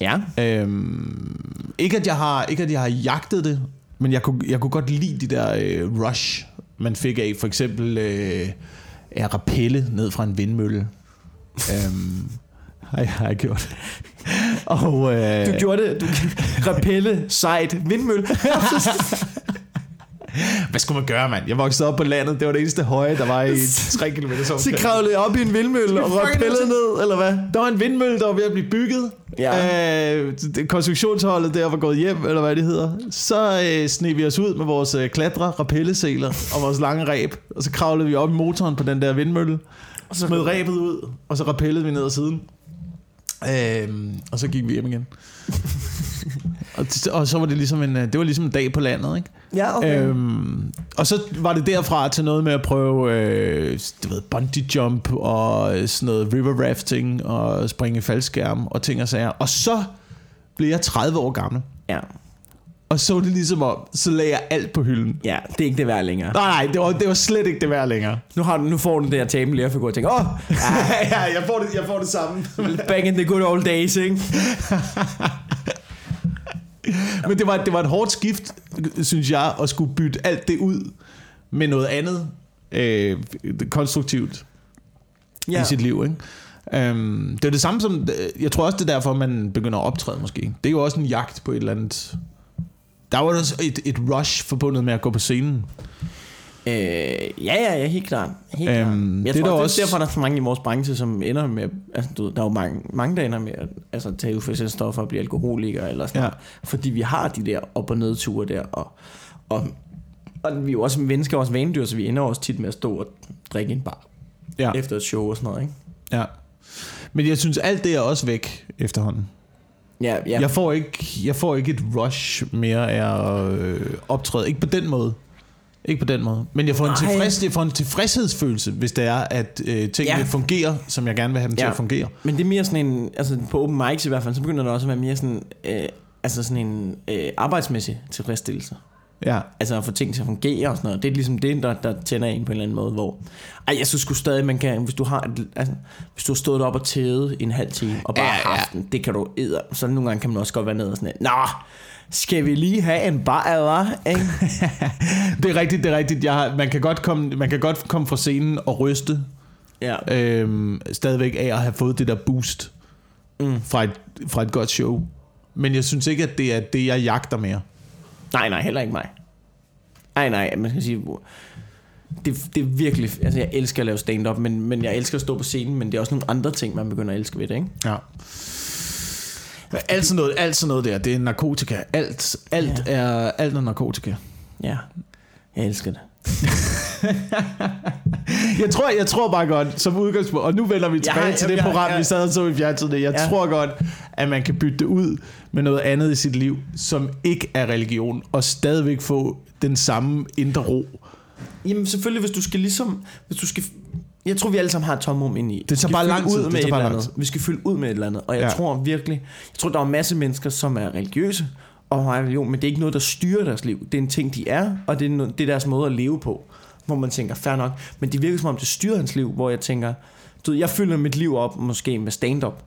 Ja. Øhm, ikke at jeg har, ikke at jeg har jagtet det, men jeg kunne, jeg kunne godt lide de der øh, rush, man fik af for eksempel øh, at rappelle ned fra en vindmølle. øhm, har jeg, har jeg gjort. Og, øh, Du gjorde det. Du repelle, sejt, vindmølle. [laughs] hvad skulle man gøre, mand? Jeg voksede op på landet. Det var det eneste høje, der var i [laughs] 3 km. Så kravlede jeg op i en vindmølle og fucking rappellede ned, eller hvad? Der var en vindmølle, der var ved at blive bygget. Ja. Øh, det- konstruktionsholdet der var gået hjem, eller hvad det hedder. Så øh, sneg vi os ud med vores øh, klatre, rappelleseler og vores lange ræb. Og så kravlede vi op i motoren på den der vindmølle. Og så smed ræbet ud, og så rappellede vi ned ad siden. Øh, og så gik vi hjem igen. [laughs] og, og så var det ligesom en, øh, det var ligesom en dag på landet, ikke? Ja, okay. Øhm, og så var det derfra til noget med at prøve øh, du ved, bungee jump og øh, sådan noget river rafting og springe i faldskærm og ting og sager. Og så blev jeg 30 år gammel. Ja. Og så var det ligesom om, så lagde jeg alt på hylden. ja, det er ikke det værd længere. Nej, nej, det var, det var slet ikke det værd længere. Nu, har du, nu får du den der taben lærerfigur og tænker, åh, [laughs] oh, ja, jeg får det, jeg får det samme. back in the good old days, ikke? [laughs] [laughs] Men det var, det var et hårdt skift, synes jeg, at skulle bytte alt det ud med noget andet øh, konstruktivt. ja. i sit liv. Ikke? Um, det er det samme som, jeg tror også, det er derfor, man begynder at optræde måske. Det er jo også en jagt på et eller andet... Der var også et, et rush forbundet med at gå på scenen. Øh, ja, ja, ja, helt klart. Helt Øhm, klart. Jeg det er tror, der det er også- derfor, der er så mange i vores branche, som ender med... Altså, du, der er jo mange, mange, der ender med at altså, tage UFS-stoffer og blive alkoholikere eller sådan Ja. noget. Fordi vi har de der op- og nedture der. Og, og, og vi er jo også mennesker, også vanedyr, så vi ender også tit med at stå og drikke en bar Ja. efter et show og sådan noget, ikke? ja. Men jeg synes, alt det er også væk efterhånden. Ja, ja. Jeg, får ikke, jeg får ikke et rush mere af at øh, optræde. Ikke på den måde. Ikke på den måde. Men jeg får en, tilfreds, jeg får en tilfredshedsfølelse, hvis det er, at øh, tingene Ja. fungerer, som jeg gerne vil have dem ja. til at fungere. Men det er mere sådan en, altså på open mics i hvert fald, så begynder det også at være mere sådan, øh, altså sådan en øh, arbejdsmæssig tilfredsstillelse. Ja. Altså at få ting til at fungere og sådan noget. Det er ligesom det, der, der tænder en på en eller anden måde, hvor... Ej, jeg synes sgu stadig, man kan... Hvis du har, et, altså, hvis du har stået op og tædet en halv time, og bare Ja, ja, ja. haft den, det kan du æde. Så nogle gange kan man også godt være nede og sådan Nå, skal vi lige have en bar, eller? Ikke? [laughs] Det er rigtigt, det er rigtigt. Jeg har, man, kan godt komme, man kan godt komme fra scenen og ryste ja. øhm, stadigvæk af at have fået det der boost Mm. fra, et, fra et godt show. Men jeg synes ikke, at det er det, jeg jagter mere. Nej, nej, heller ikke mig. Nej, nej, man skal sige... Det, det er virkelig... Altså, jeg elsker at lave stand-up, men, men jeg elsker at stå på scenen, men det er også nogle andre ting, man begynder at elske ved det, ikke? Ja. Alt sådan noget, alt sådan noget der, det er narkotika. Alt, alt, Ja. er, alt er narkotika. Ja, jeg elsker det. [laughs] jeg, tror, jeg tror bare godt, som udgangspunkt, og nu vender vi tilbage Ja, til det ja, program, ja. vi sad og så i fjernsynet. Jeg Ja. tror godt, at man kan bytte det ud med noget andet i sit liv, som ikke er religion, og stadigvæk få den samme indre ro. Jamen selvfølgelig, hvis du skal ligesom... Hvis du skal, jeg tror, vi alle sammen har et tomrum ind i. Det tager bare lang tid. Ud Det med tager et bare eller lang andet. Vi skal fylde ud med et eller andet. Og jeg ja. tror virkelig... Jeg tror, der er en masse mennesker, som er religiøse og har religion, men det er ikke noget, der styrer deres liv. Det er en ting, de er, og det er, no, det er deres måde at leve på. Hvor man tænker, fair nok. Men det virker som om, det styrer hans liv, hvor jeg tænker... Du ved, jeg fylder mit liv op måske med stand-up.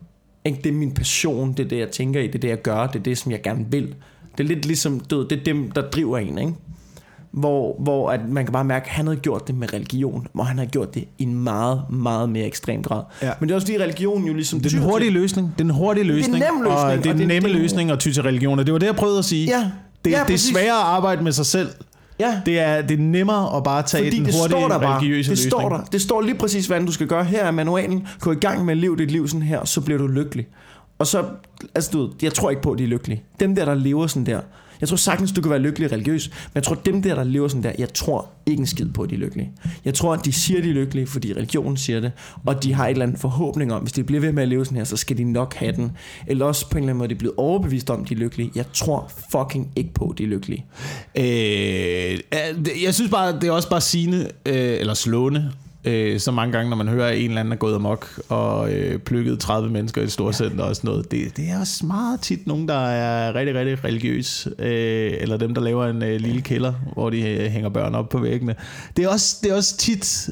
Ikke? Det er min passion, det er det, jeg tænker i, det er det, jeg gør, det er det, som jeg gerne vil. Det er lidt ligesom, du ved, det er dem, der driver en, ikke? Hvor, hvor at man kan bare mærke, at han havde gjort det med religion, hvor han har gjort det i en meget, meget mere ekstrem grad. Ja. Men det er også fordi, religionen jo ligesom... Det er den hurtige løsning. Det er den hurtige løsning. nem løsning, Og det er og den det er nemme det- løsning at ty til religion. Og det var det, jeg prøvede at sige. Ja, Det, ja, det er sværere at arbejde med sig selv. Ja, Det er, det er nemmere at bare tage fordi den det hurtige står der bare. religiøse Det løsning. står der. Det står lige præcis, hvad du skal gøre. Her er manualen. Gå i gang med at leve dit liv sådan her, så bliver du lykkelig. Og så, altså du ved, jeg tror ikke på, at de er lykkelige. Dem der, der lever sådan der. Jeg tror sagtens, du kan være lykkelig religiøs, men jeg tror, dem der, der lever sådan der, jeg tror ikke en skid på, at de er lykkelige. Jeg tror, at de siger, at de er lykkelige, fordi religionen siger det, og de har et eller andet forhåbning om, hvis de bliver ved med at leve sådan her, så skal de nok have den. Eller også på en eller anden måde, de er blevet overbevist om, at de er lykkelige. Jeg tror fucking ikke på, at de er lykkelige. Øh, jeg synes bare, det er også bare sigende, øh, eller slående, øh, så mange gange, når man hører, at en eller anden er gået amok og øh, plukket 30 mennesker i et storcenter og sådan noget. Det, det er også meget tit nogen, der er rigtig, rigtig religiøs, øh, eller dem, der laver en øh, lille kælder, hvor de øh, hænger børn op på væggene. Det er også, det er også tit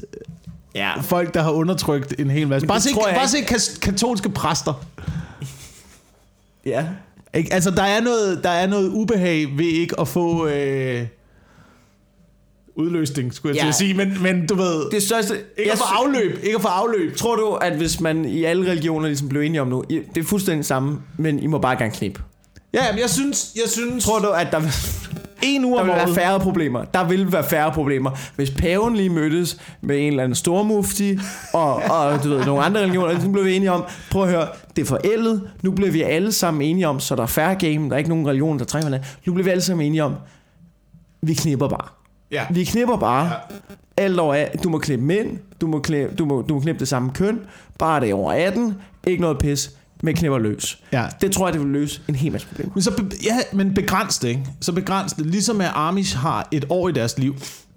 Ja, folk, der har undertrykt en hel masse. Bare se, bare se kas- katolske præster. ja. Ikke? Altså, der er, noget, der er noget ubehag ved ikke at få øh, udløsning, skulle jeg Ja. til at sige. Men, men du ved, Det største... ikke at få afløb. Ikke at få afløb. Tror du, at hvis man i alle religioner ligesom blev enige om nu, I- det er fuldstændig samme, men I må bare gerne knip. Ja, men jeg synes, jeg synes Tror du, at der, en uge der om vil være færre problemer? Der vil være færre problemer, hvis paven lige mødtes med en eller anden stormufti, og, og du ved, nogle andre religioner, så blev vi enige om, prøv at høre, det er forældet, nu bliver vi alle sammen enige om, så der er færre game, der er ikke nogen religion, der trænger hinanden. Nu bliver vi alle sammen enige om, vi knipper bare. Ja. Vi knipper bare. Alt over af. Du må klippe mænd. Du må klippe, du må, du må klippe det samme køn. Bare det er over 18. Ikke noget pis. Men knipper løs. Ja. Det tror jeg, det vil løse en hel masse problemer. Men, så, be- ja, men begræns det, ikke? Så begræns det. Ligesom at Amish har et år i deres liv.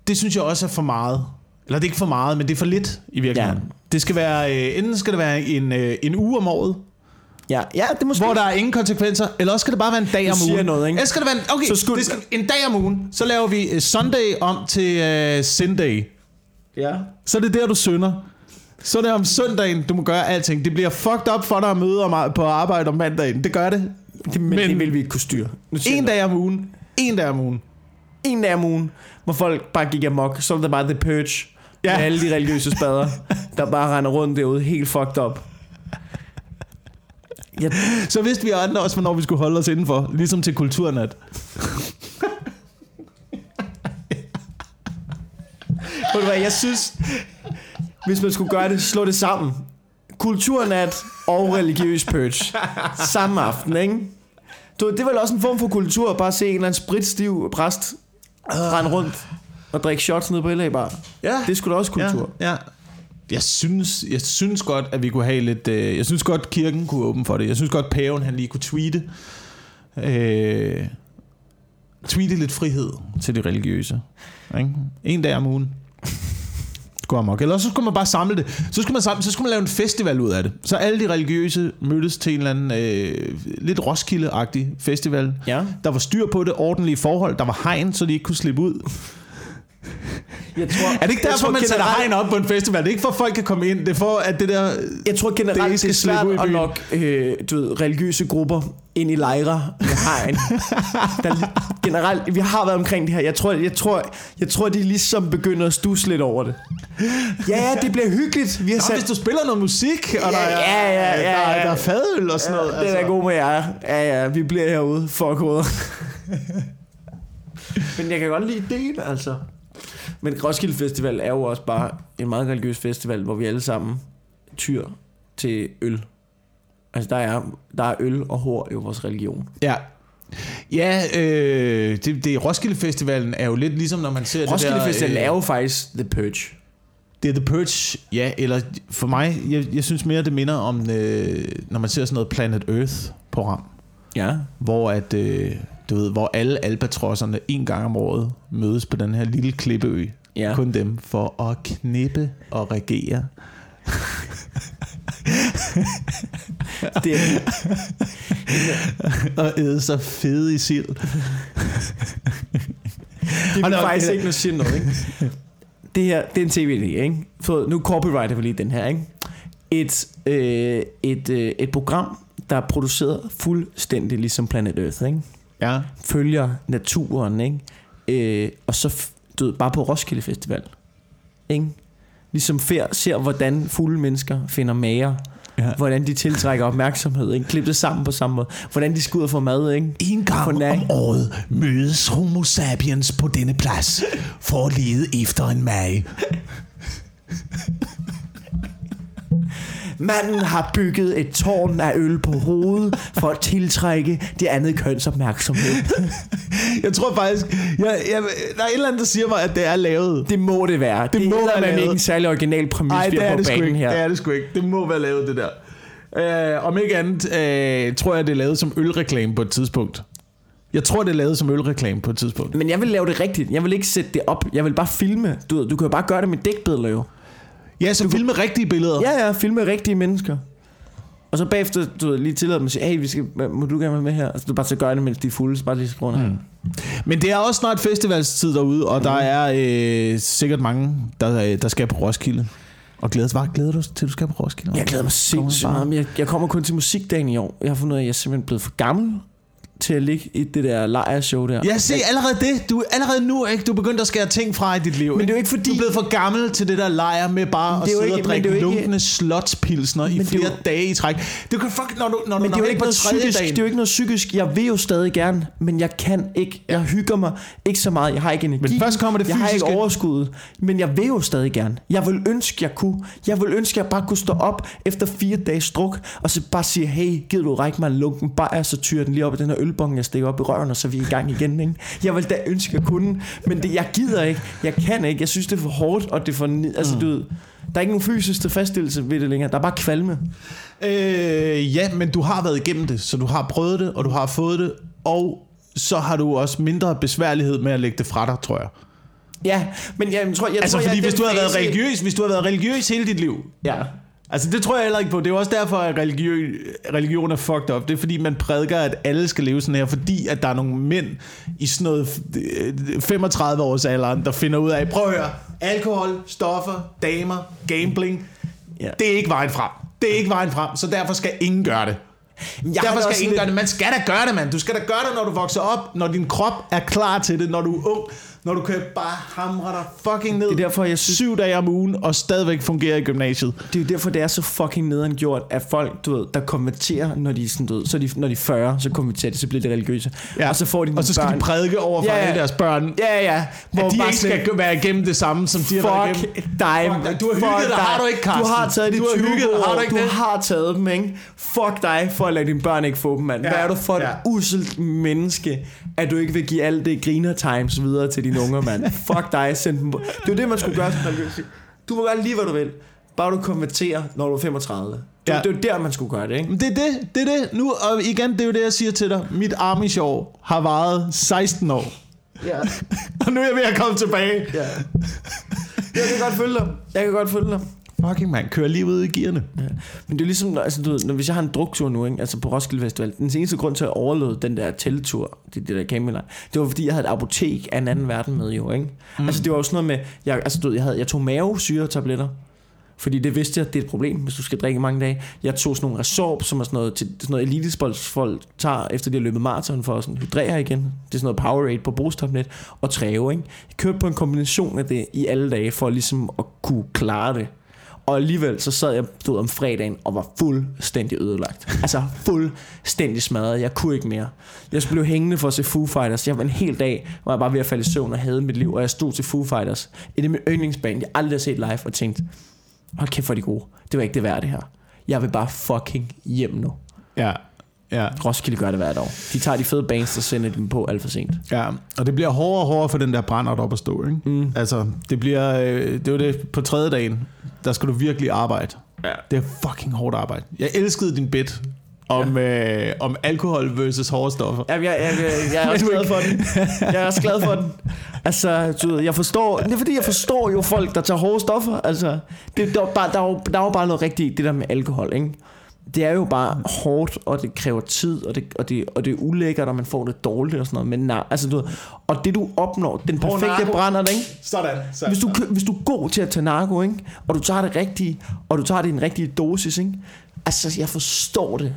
Det synes jeg også er for meget. Eller det er ikke for meget, men det er for lidt i virkeligheden. Ja. Det skal være, øh, enten skal det være en, øh, en uge om året, Ja, ja det måske... hvor der er ingen konsekvenser, eller også skal det bare være en dag om ugen. noget, ikke? Eller skal det være en, okay, Så skulle- det skal, en dag om ugen, så laver vi øh, Sunday om til uh, Sinday. Ja. Så er det der, du synder. Så er det om søndagen, du må gøre alting. Det bliver fucked up for dig at møde om, på arbejde om mandagen. Det gør det. Det, men, Men- det vil vi ikke kunne styre. En dag om ugen. En dag om ugen. En dag om ugen, hvor folk bare gik amok. Så er det bare The Purge. Ja. Med alle de religiøse spader, der bare render rundt derude helt fucked up. Jeg, [laughs] Så vidste vi andre også, hvornår vi skulle holde os indenfor. Ligesom til kulturnat. [laughs] Ved du hvad, jeg synes, hvis man skulle gøre det, slå det sammen. Kulturnat og religiøs purge. Samme aften, ikke? Du, det er vel også en form for kultur, bare at se en eller anden spritstiv præst rende rundt og drikke shots ned på LA Bar. Ja. Det skulle da også kultur. Ja, ja. Jeg synes, jeg synes godt, at vi kunne have lidt... Øh, jeg synes godt, kirken kunne åbne for det. Jeg synes godt, paven han lige kunne tweete. Øh, tweete lidt frihed til de religiøse. Ikke? En dag om ugen. Skulle amok. Eller så skulle man bare samle det. Så skulle man, samle, så skulle man lave en festival ud af det. Så alle de religiøse mødtes til en eller anden øh, lidt Roskilde-agtig festival. Ja. Der var styr på det, ordentlige forhold. Der var hegn, så de ikke kunne slippe ud. Jeg tror, Er det ikke derfor, tror man sætter hegn op på en festival? Det er ikke for, at folk kan komme ind. Det er for, at det der... Jeg tror er generelt, det er svært at nok øh, du ved, religiøse grupper ind i lejre med hegn. [laughs] Der, er generelt, vi har været omkring det her. Jeg tror, jeg tror, jeg tror de ligesom begynder at stusse lidt over det. Ja, ja, det bliver hyggeligt. Vi har Nå, sat... hvis du spiller noget musik, og Ja, der, er, ja, ja, ja, der, er- ja. der er fadøl og sådan noget. altså. Det er da god med jer. Ja, ja, vi bliver herude for koder. [laughs] Men jeg kan godt lide ideen, altså. Men Roskilde Festival er jo også bare en meget religiøs festival, hvor vi alle sammen tyr til øl. Altså, der er, der er øl og hår i vores religion. Ja, Ja, øh, det, det Roskilde Festivalen er jo lidt ligesom, når man ser Roskilde det der... Festival øh, er jo faktisk The Purge. Det er The Purge, ja, eller for mig, jeg, jeg synes mere, det minder om, øh, når man ser sådan noget Planet Earth-program, Ja. hvor at, øh, du ved, hvor alle albatrosserne en gang om året mødes på den her lille klippeø. Ja. Kun dem for at knippe og regere. Det er, Og æde sig fede i sild. det er faktisk ikke noget shit noget, ikke? Det her, det er en tv-idé, ikke? For nu copyrighter vi lige den her, ikke? Et, øh, et, øh, et program, der er produceret fuldstændig ligesom Planet Earth, ikke? Ja. Følger naturen, ikke? Øh, og så, du bare på Roskilde Festival, ikke? Ligesom fer, ser, hvordan fulde mennesker finder mager, Ja. hvordan de tiltrækker opmærksomhed, ikke? Det sammen på samme måde. Hvordan de skal ud og få mad, ikke? En gang om året mødes homo sapiens på denne plads for at lede efter en mage. Manden har bygget et tårn af øl på hovedet for at tiltrække det andet køns opmærksomhed. [laughs] Jeg tror faktisk, jeg, jeg, der er et eller andet, der siger mig, at det er lavet. Det må det være. Det, må må være lavet. ikke en særlig original præmis, vi det er på det banen ikke. her. Det er det sgu ikke. Det må være lavet, det der. Øh, om ikke andet, øh, tror jeg, det er lavet som ølreklame på et tidspunkt. Jeg tror, det er lavet som ølreklame på et tidspunkt. Men jeg vil lave det rigtigt. Jeg vil ikke sætte det op. Jeg vil bare filme. Du, du kan jo bare gøre det med dækbilleder jo. Ja, så filme rigtige billeder. Ja, ja, filme rigtige mennesker. Og så bagefter, du ved, lige tillade dem at sige, hey, vi skal, må du gerne være med her? Altså, du bare så gør det, mens de er fulde, så bare lige skruer mm. Men det er også snart festivalstid derude, og der er øh, sikkert mange, der, øh, der skal på Roskilde. Og glæder, hvad glæder du til, du skal på Roskilde? Jeg glæder mig sindssygt meget, jeg, jeg kommer kun til musikdagen i år. Jeg har fundet ud af, at jeg er simpelthen blevet for gammel til at ligge i det der lejrshow der. Ja, se, allerede det. Du, allerede nu, ikke? Du er begyndt at skære ting fra i dit liv. Men det er jo ikke fordi- Du er blevet for gammel til det der lejr med bare at det sidde ikke- og det drikke ikke- lunkende slotspilsner i det er flere jo- dage i træk. Du kan fuck, når du, når du Men det er jo du ikke noget psykisk. dagen. Det er jo ikke noget psykisk. Jeg vil jo stadig gerne, men jeg kan ikke. Jeg hygger mig ikke så meget. Jeg har ikke energi. Men først kommer det Jeg har ikke fysiske. overskud. Men jeg vil jo stadig gerne. Jeg vil ønske, jeg kunne. Jeg vil ønske, jeg bare kunne stå op efter fire dages druk, og så bare sige, hey, gider du række mig en lunken bajer, så tyrer den lige op i den her ølbong, jeg stikker op i røven, og så er vi i gang igen. Ikke? Jeg vil da ønske, jeg kunne. Men det, jeg gider ikke. Jeg kan ikke. Jeg synes, det er for hårdt, og det er for... Altså, Mm. du ved, der er ikke nogen fysisk tilfredsstillelse ved det længere. Der er bare kvalme. Øh, ja, men du har været igennem det, så du har prøvet det, og du har fået det, og så har du også mindre besværlighed med at lægge det fra dig, tror jeg. Ja, men jeg, tror, jeg Altså, tror, jeg fordi er hvis du har været religiøs, hvis du har været religiøs hele dit liv, Ja. Altså det tror jeg heller ikke på. Det er jo også derfor, at religion, religion er fucked up. Det er fordi, man prædiker, at alle skal leve sådan her, fordi at der er nogle mænd i sådan noget øh, 35 års alderen, der finder ud af, prøv at høre, alkohol, stoffer, damer, gambling, Ja. det er ikke vejen frem. Det er ikke vejen frem, så derfor skal ingen gøre det. Jeg Derfor skal ingen lidt- gøre det. Man skal da gøre det, mand. Du skal da gøre det, når du vokser op, når din krop er klar til det, når du er ung, når du kan bare hamre dig fucking ned Det er derfor, jeg synes- syv dage om ugen, og stadigvæk fungere i gymnasiet. Det er jo derfor, det er så fucking nederen gjort, at folk, du ved, der konverterer, når de er sådan, du ved, så de, når de er 40, så konverterer de, så bliver de religiøse. Ja. Og så får de og så skal børn. de prædike over for Ja, ja, alle deres børn, Ja, ja. hvor at de ikke sådan- skal være igennem det samme, som de har Fuck dig. Fuck dig. Du har hygget dig, har du ikke, Carsten? Du har taget har 20 hygget dig, har du ikke du det? har taget dem, ikke? Fuck dig for at lade dine børn ikke få dem, mand. Ja, Hvad er du for et ja. uselt menneske, at du ikke vil give alt det griner times videre til dine unger, mand. Fuck dig, send dem på. Det er jo det, man skulle gøre som religiøs. Du må gøre lige, hvad du vil. Bare du konverterer, når du er 35. Det, Ja. det er jo der, man skulle gøre det, ikke? Men det er det, det er det. Nu, og igen, det er jo det, jeg siger til dig. Mit Amish-år har varet 16 år. Ja. [laughs] Og nu er jeg ved at komme tilbage. ja. Jeg kan godt følge dig. Jeg kan godt følge dig. Fucking man, kører lige ud i gearne. Ja. Men det er ligesom, altså, du ved, når, hvis jeg har en druktur nu, ikke? altså på Roskilde Festival, den eneste grund til at overlade den der teltur, det, det der campinglejr, det var fordi, jeg havde et apotek af en anden verden med jo, ikke? Mm. Altså det var jo sådan noget med, jeg, altså, du ved, jeg, havde, jeg tog mavesyretabletter, fordi det vidste jeg, det er et problem, hvis du skal drikke mange dage. Jeg tog sådan nogle Resorb, som er sådan noget, til, sådan noget elitesportsfolk tager, efter de har løbet maraton for at sådan hydrere igen. Det er sådan noget Powerade på brugstopnet og træve, ikke? Jeg kørte på en kombination af det i alle dage, for ligesom at kunne klare det. Og alligevel så sad jeg du ved, om fredagen og var fuldstændig ødelagt. [laughs] Altså fuldstændig smadret. Jeg kunne ikke mere. Jeg blev hængende for at se Foo Fighters. Jeg var en hel dag, hvor jeg bare ved at falde i søvn og havde mit liv. Og jeg stod til Foo Fighters. Det er min yndlingsband. Jeg aldrig har set live og tænkt, hold kæft for de gode. Det var ikke det værd det her. Jeg vil bare fucking hjem nu. Ja. Ja. Roskilde gør det hvert år. De tager de fede bands og sender dem på alt for sent. Ja, og det bliver hårdere og hårdere for den der brændert op at stå, ikke? Mm. Altså, det bliver, øh, det er jo det, på tredje dagen, der skal du virkelig arbejde. Ja. Det er fucking hårdt arbejde. Jeg elskede din bit om, øh, om alkohol versus hårde stoffer. Jamen, jeg, jeg, jeg, jeg er [laughs] også glad for den. Jeg er også glad for den. Altså, du ved, jeg forstår... Det er fordi, jeg forstår jo folk, der tager hårde stoffer. Altså, det, der, er bare, der, er jo, der er jo bare noget rigtigt i det der med alkohol, ikke? Det er jo bare hårdt, og det kræver tid, og det, og det, og det er ulækkert, og man får det dårligt og sådan noget. Men nej, altså, du ved, og det du opnår, den perfekte brænder, ikke? Sådan. sådan. Hvis du, hvis du er god til at tage narko, ikke? og du tager det rigtige, og du tager det i en rigtig dosis, ikke? altså jeg forstår det.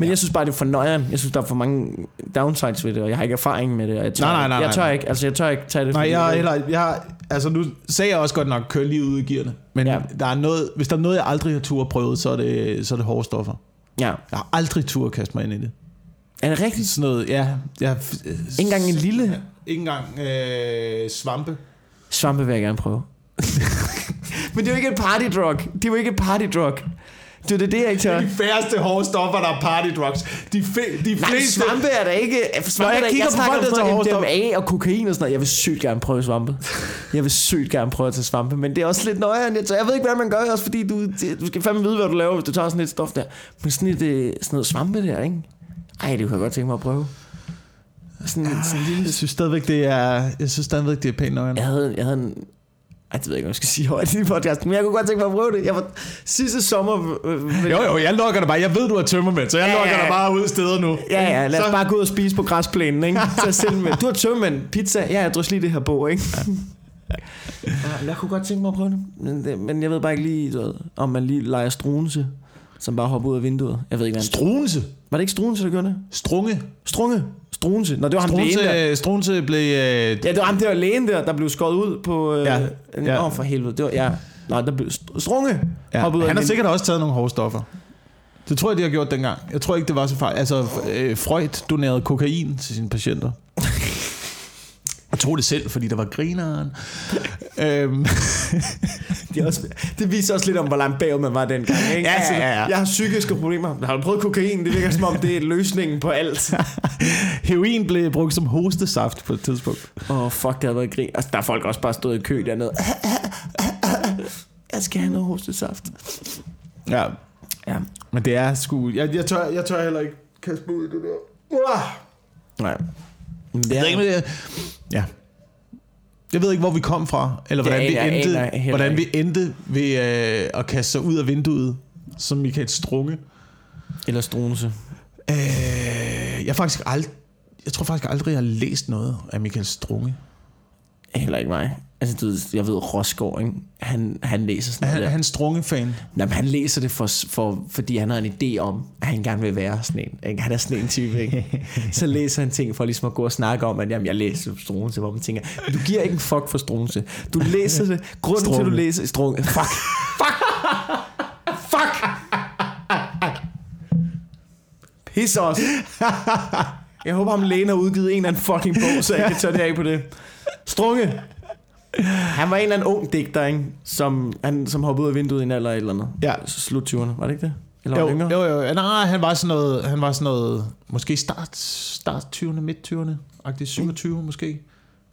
Men ja. jeg synes bare, det er for nøjeren. Jeg synes, der er for mange downsides ved det, og jeg har ikke erfaring med det. Og jeg tør, Nej, nej, nej, Jeg tør nej. ikke, altså jeg tør ikke tage det. Nej, jeg, er heller, jeg har, altså nu sagde jeg også godt nok, køre lige ud i gearne. Men Ja. ja. der er noget, hvis der er noget, jeg aldrig har tur prøvet, så er det, så er det hårde stoffer. Ja. Jeg har aldrig tur at kaste mig ind i det. Er det rigtigt? Sådan noget, ja. Jeg, Ikke engang en lille Ikke engang øh, svampe. svampe vil jeg gerne prøve. [laughs] Men det er jo ikke et partydrug. Det er jo ikke et partydrug. Det er det, det jeg ikke tør. De færreste hårde stoffer, der er party drugs. De, fe, de Nej, fleste... svampe er der ikke... Svampe jeg er der, kigger jeg på snakker folk, om der sådan tager noget hårde MDMA og kokain og sådan noget. Jeg vil sygt gerne prøve svampe. Jeg vil sygt gerne prøve at tage svampe, men det er også lidt nøjere. Jeg, jeg ved ikke, hvad man gør, også fordi du, du skal fandme vide, hvad du laver, hvis du tager sådan et stof der. Men sådan, et, øh, sådan noget svampe der, ikke? Ej, det kunne jeg godt tænke mig at prøve. Sådan, sådan en lille... Jeg synes stadigvæk, det er, jeg synes stadigvæk, det er pænt nøjeren. Jeg havde, jeg havde en... Ej, det ved jeg ikke, hvad jeg skal sige højt i podcasten, men jeg kunne godt tænke mig at prøve det. Jeg var sidste sommer... Øh, med, Jo, jo, jeg lukker dig bare. Jeg ved, du er tømmermænd, så jeg Ja, ja, dig bare ud steder nu. Ja, ja, lad os Så- bare gå ud og spise på græsplænen, ikke? [laughs] Så selv med, du har tømmermænd, pizza, ja, jeg drøs lige det her på, ikke? Ja, jeg kunne godt tænke mig at prøve det, men, det, men jeg ved bare ikke lige, du ved, om man lige leger strunse, som bare hopper ud af vinduet. Jeg ved ikke, hvad. Strunse. Var det ikke strunse, der gjorde det? Strunge. Strunge? Strunse? Nå, det var ham lægen der. Strunse, Strunse blev... Øh, Ja, det var ham der lægen der, der blev skåret ud på... Øh, Ja, ja. Nå, for helvede. Det var, ja. Nej, der blev st- strunge. ja. hoppet ud af Han har sikkert også taget nogle hårde stoffer. Det tror jeg, de har gjort dengang. Jeg tror ikke, det var så fejl. Altså, øh, Freud donerede kokain til sine patienter. [laughs] Jeg tog det selv, fordi der var grineren. [laughs] øhm, [laughs] Det, også, det viser også lidt om, hvor langt bagud man var dengang. Ikke? Ja, ja, ja. Jeg har psykiske problemer. Har du prøvet kokain? Det virker som om, det er løsningen på alt. [laughs] heroin blev brugt som hostesaft på et tidspunkt. Åh, oh, fuck, det har været grin. Altså, der er folk også bare stået i kø dernede. Jeg skal have noget hostesaft. Ja, Ja. men det er sgu... Jeg, jeg, tør, jeg tør heller ikke kaste ud i det der. Uah! Nej. Det Jeg ved ikke, ja. Jeg ved ikke, hvor vi kom fra, eller hvordan vi aner jeg endte, heller hvordan vi endte ved øh, at kaste sig ud af vinduet, som Michael Strunge. Eller strunse. Øh, jeg, faktisk aldrig, jeg tror faktisk aldrig, jeg har læst noget af Michael Strunge. Heller ikke mig. Altså, du jeg ved, Rosgaard, ikke? Han, han læser sådan noget han, han Strunge-fan? Nej, men han læser det, for, for, fordi han har en idé om, at han gerne vil være sådan en. Ikke? Han er sådan en type, ikke? [laughs] Så læser han ting for ligesom at gå og snakke om, at jamen, jeg læser Struense, hvor man tænker, du giver ikke en fuck for Struense. Du læser det. Grunden til, at du Strunge. læser Struense. Fuck. Fuck. Fuck. Pis os. Jeg håber, ham lægen har udgivet en eller anden fucking bog, så jeg kan tage det af på det. Strunge. Han var en eller anden ung digter, ikke? Som, han, som hoppede ud af vinduet i en alder eller andet. Ja. Slut 20'erne, var det ikke det? Eller Jo, yngre? jo, jo. Nej, han var sådan noget, han var sådan noget måske start, start 20'erne, midt 20'erne, agtigt 27 måske.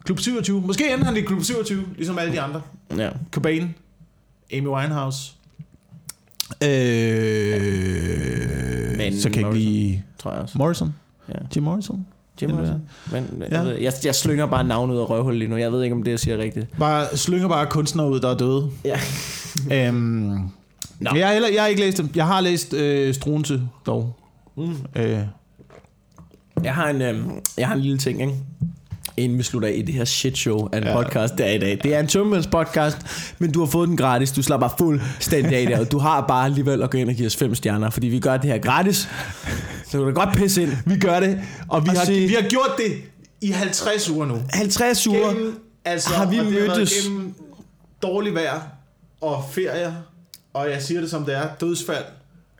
Klub 27. Måske endte han i Klub 27, ligesom alle de andre. Ja. Cobain, Amy Winehouse. Øh, Men så kan jeg ikke Morrison. lige... Tror jeg også. Morrison? Ja. Jim Morrison? Jim Morrison. Men Ja. jeg, jeg, jeg slynger bare navnet ud af røvhullet lige nu. Jeg ved ikke, om det jeg siger er rigtigt. Bare slynger bare kunstnere ud, der er døde. Ja. [laughs] øhm, Nå. jeg, har heller, jeg har ikke læst dem. Jeg har læst øh, Strunse dog. Mm. Øh, Jeg har en, øhm, jeg har en lille ting, ikke? Inden vi slutter i det her shit show af en ja. Podcast der i dag. Det er en tømmermænds podcast, men du har fået den gratis. Du slapper fuldstændig af der, og du har bare alligevel at gå ind og give os fem stjerner, fordi vi gør det her gratis. Så du kan godt pisse ind. vi gør det, og vi Og har, sige- vi har gjort det i 50 uger nu. 50 uger. Gennem, altså, har vi mødtes. gennem dårlig vejr og ferier, og jeg siger det som det er, dødsfald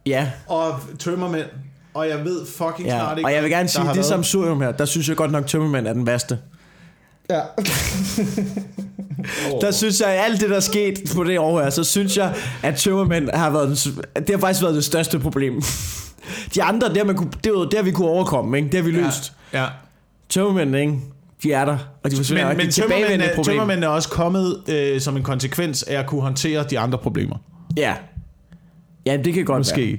Ja, og tømmermænd, og jeg ved fucking ja. snart ikke, og jeg vil gerne sige, har det været. som surium her, der synes jeg godt nok, tømmermænd er den værste. Ja. [laughs] Der synes jeg, at alt det, der er sket på det år her, så synes jeg, at tømmermænd har været, den, det har faktisk været det største problem. [laughs] De andre, der, man kunne, det var der, vi kunne overkomme, ikke? Det har vi løst. Ja. ja. Tømmermændene, ikke? De er der, og de forsvinder. Men, er men tilbagevendende tømmermændene, problem. tømmermændene er også kommet øh, som en konsekvens af at kunne håndtere de andre problemer. Ja. Ja, det kan godt Måske. være.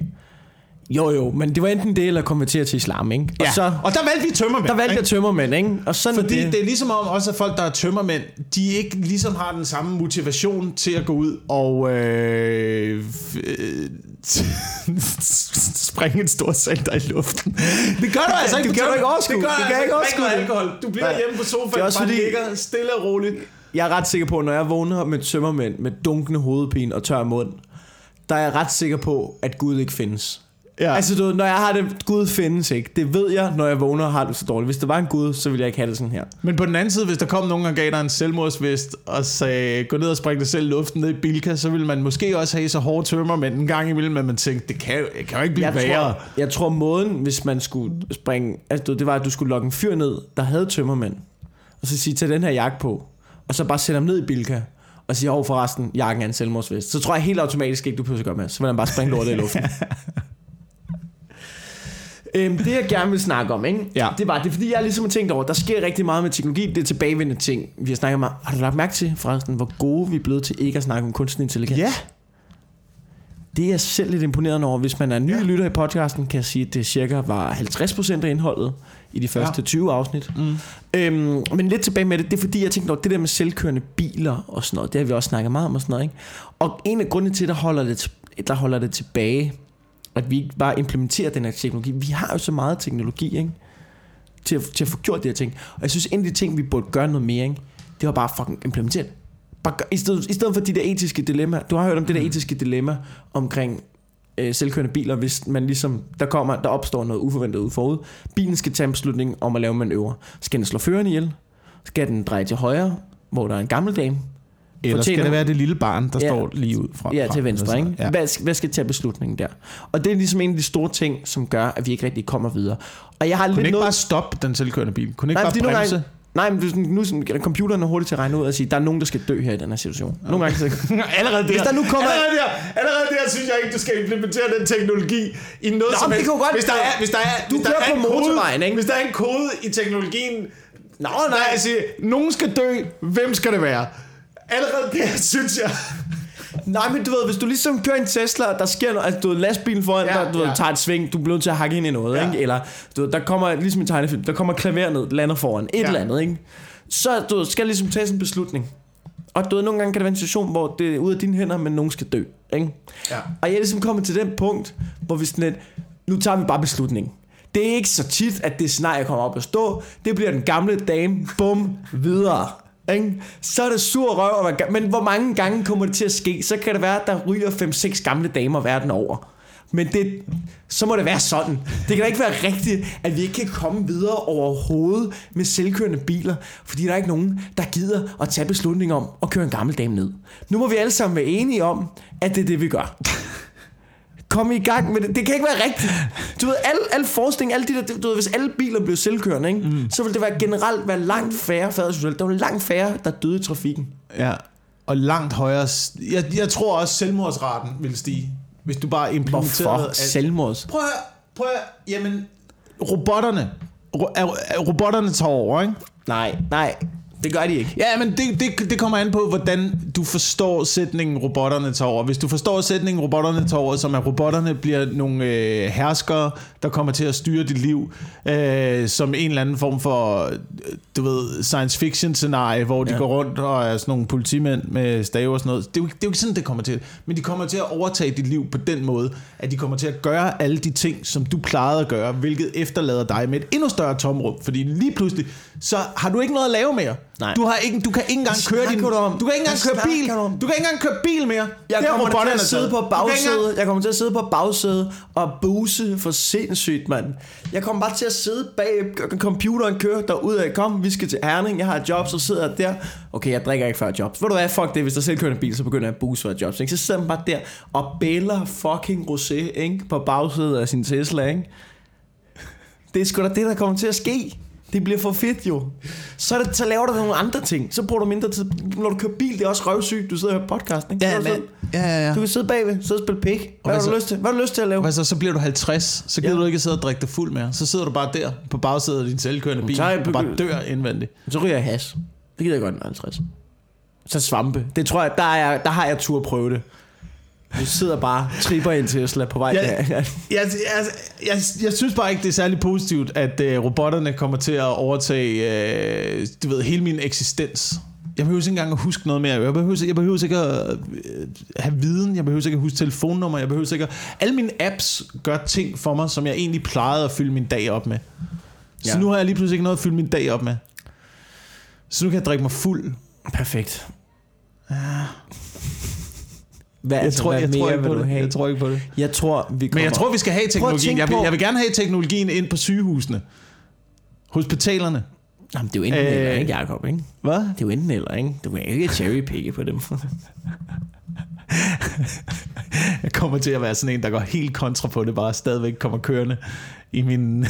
Jo, jo, men det var enten det, eller konvertere til islam, ikke? Og Ja. så, og der valgte vi tømmermænd. der valgte ikke? jeg tømmermænd, ikke? Og sådan Fordi det. det er ligesom om også, at folk, der er tømmermænd, de ikke ligesom har den samme motivation til at gå ud og øh, øh, [laughs] springe en stor center i luften. Det gør du altså ikke. Det kan du ikke overskue. Det, gør du jeg ikke altså overskue. Alkohol. Du bliver hjemme på sofaen, også bare fordi- ligger stille og roligt. Jeg er ret sikker på, at når jeg vågner med tømmermænd med dunkende hovedpine og tør mund, der er jeg ret sikker på, at Gud ikke findes. Ja. Altså, du, når jeg har det, Gud findes ikke. Det ved jeg, når jeg vågner og har det så dårligt. Hvis der var en Gud, så ville jeg ikke have det sådan her. Men på den anden side, hvis der kom nogen og gav dig en selvmordsvest og sagde, gå ned og spring dig selv i luften ned i Bilka, så ville man måske også have så hårde tømmer, men en gang imellem, at man tænkte, det kan, det kan jo ikke blive Jeg værre. tror, jeg tror måden, hvis man skulle springe, altså det var, at du skulle lokke en fyr ned, der havde tømmermænd, og så sige, tag den her jakke på, og så bare sætte ham ned i Bilka, og sige, over forresten, jakken er en selvmordsvest. Så tror jeg helt automatisk ikke, du behøver at gøre med. Så vil han bare springe lortet i luften. [laughs] øhm, det jeg gerne vil snakke om, ikke? Ja. det var, det er fordi, jeg ligesom har tænkt over, der sker rigtig meget med teknologi, det er tilbagevendende ting. Vi har snakket om, har du lagt mærke til, forresten, hvor gode vi er blevet til ikke at snakke om kunstig intelligens? Ja. Det er jeg selv lidt imponeret over. Hvis man er ny Ja. lytter i podcasten, kan jeg sige, at det cirka var 50% af indholdet i de første ja. 20 afsnit. Mm. Øhm, men lidt tilbage med det, det er fordi, jeg tænkte over, det der med selvkørende biler og sådan noget, det har vi også snakket meget om og sådan noget. Ikke? Og en af grundene til, der holder det, der holder det tilbage, at vi ikke bare implementerer den her teknologi. Vi har jo så meget teknologi, ikke? Til, at, til at få gjort de her ting. Og jeg synes, en af de ting, vi burde gøre noget mere, ikke? det var bare fucking implementere det. Bare, gør- i, stedet, I stedet for de der etiske dilemmaer. Du har hørt om det der etiske dilemma omkring øh, selvkørende biler, hvis man ligesom, der kommer, der opstår noget uforventet ud forud. Bilen skal tage en beslutning om at lave manøvre. Skal den slå føreren ihjel? Skal den dreje til højre, hvor der er en gammel dame? Eller skal Fortjener- det være det lille barn, der Ja. står lige ud fra? Ja, til venstre, ikke? Ja. Hvad, hvad skal tage beslutningen der? Og det er ligesom en af de store ting, som gør, at vi ikke rigtig kommer videre. Og jeg har Kunne lidt ikke noget... bare stoppe den selvkørende bil? Kunne ikke Nej, bare fordi nogle bremse? gange- Nej, men nu er computeren er hurtigt til at regne ud og sige, der er nogen, der skal dø her i den her situation. Nogle gange så... [laughs] allerede der, Hvis der nu kommer- allerede der, allerede der synes jeg ikke, du skal implementere den teknologi i noget Nå, som helst. godt- hvis der er, hvis der er, Du hvis der er på en kode, ikke? Hvis der er en kode i teknologien, Nå, nej, jeg siger, nogen skal dø, hvem skal det være? Allerede der synes jeg, Nej, men du ved, hvis du ligesom kører en Tesla, og der sker noget, altså du ved, lastbilen foran Ja, dig, du ved, ja. tager et sving, du bliver nødt til at hakke ind i noget, Ja. ikke? Eller du ved, der kommer, ligesom i tegnefilm, der kommer klaver ned, lander foran, et Ja. eller andet, ikke? Så du ved, skal ligesom tage en beslutning. Og du ved, nogle gange kan det være en situation, hvor det er ude af dine hænder, men nogen skal dø, ikke? Ja. Og jeg er ligesom kommet til den punkt, hvor vi sådan lidt, nu tager vi bare beslutningen. Det er ikke så tit, at det scenarie kommer op at stå. Det bliver den gamle dame, bum, videre. Ikke? Så er det sur røv, og man, men hvor mange gange kommer det til at ske? Så kan det være, at der ryger 5-6 gamle damer verden over. Men det, så må det være sådan. Det kan da ikke være rigtigt, at vi ikke kan komme videre overhovedet med selvkørende biler, fordi der er ikke nogen, der gider at tage beslutning om at køre en gammel dame ned. Nu må vi alle sammen være enige om, at det er det, vi gør. Kom i gang med det. Det kan ikke være rigtigt. Du ved, al, al forskning, alle de der, du ved, hvis alle biler blev selvkørende, ikke? Mm. så ville det være generelt være langt færre færdselsudvalg. Der var langt færre, der døde i trafikken. Ja, og langt højere. Jeg, jeg tror også, selvmordsraten vil stige, hvis du bare implementerede... Hvorfor? at- Selvmords. Prøv at, høre, prøv at, høre, jamen, robotterne, ro, er, er, robotterne tager over, ikke? Nej, nej. Det gør de ikke. Ja, men det, det, det kommer an på, hvordan du forstår sætningen robotterne tager over. Hvis du forstår sætningen robotterne tager over, som at robotterne bliver nogle øh, herskere, der kommer til at styre dit liv, øh, som en eller anden form for, øh, du ved, science fiction scenarie, hvor de ja. Ja. går rundt og er sådan nogle politimænd med stave og sådan noget. Det er, jo, det er jo ikke sådan, det kommer til. Men de kommer til at overtage dit liv på den måde, at de kommer til at gøre alle de ting, som du plejede at gøre, hvilket efterlader dig med et endnu større tomrum. Fordi lige pludselig, så har du ikke noget at lave mere. Nej. Du, har ikke, du kan ikke engang køre din... du om? Du kan ikke engang køre bil. du? Du kan ikke engang køre bil mere. Jeg Det har kommer til at sidde på bagsædet. Jeg kommer til at sidde på bagsædet og buse for sindssygt, mand. Jeg kommer bare til at sidde bag computeren, kører derud af, kom, vi skal til Herning, jeg har et job, så sidder jeg der. Okay, jeg drikker ikke før jobs. Ved du hvad, fuck det, hvis der selv kører en bil, så begynder jeg at buse for jobs. Ikke? Så sidder man bare der og bæller fucking rosé, ikke? På bagsædet af sin Tesla, ikke? Det er sgu da det, der kommer til at ske. Det bliver for fedt jo. Så, det, så laver du nogle andre ting. Så bruger du mindre tid. Når du kører bil, det er også røvsygt. Du sidder og hører podcast, ikke? Du sidde- ja, ja, ja. Du kan sidde bagved, sidde og spille pik. Hvad har du så? lyst til? Hvad har du lyst til at lave? Hvad så, så bliver du 50, så gider Ja. ja. du ikke sidde og drikke dig fuld mere. Så sidder du bare der på bagsædet af din selvkørende bil, jeg og bare dør indvendigt. Så ryger jeg has. Det gider jeg godt, er 50. Så svampe. Det tror jeg, der, er der har jeg tur at prøve det. Du sidder bare tripper ind til Tesla på vej Ja. der. Jeg, jeg, jeg, jeg synes bare ikke, det er særlig positivt, at øh, robotterne kommer til at overtage øh, du ved, hele min eksistens. Jeg behøver ikke engang at huske noget mere. Jeg behøver, jeg behøver ikke at øh, have viden. Jeg behøver ikke at huske telefonnummer. Jeg behøver ikke at... Alle mine apps gør ting for mig, som jeg egentlig plejede at fylde min dag op med. Så Ja. nu har jeg lige pludselig ikke noget at fylde min dag op med. Så nu kan jeg drikke mig fuld. Perfekt. Hvad, Jeg, altså, tror, hvad jeg, tror mere ikke vil på det. have? jeg tror ikke på det. Jeg tror, vi kommer... Men jeg tror, vi skal have teknologien. Jeg vil, jeg vil gerne have teknologien ind på sygehusene. Hospitalerne. Jamen, det er jo enten Øh. øh... eller, ikke, Jacob, ikke? Hvad? Det er jo enten eller, ikke? Du kan ikke cherrypicke på dem. [laughs] Jeg kommer til at være sådan en, der går helt kontra på det, bare stadigvæk kommer kørende i min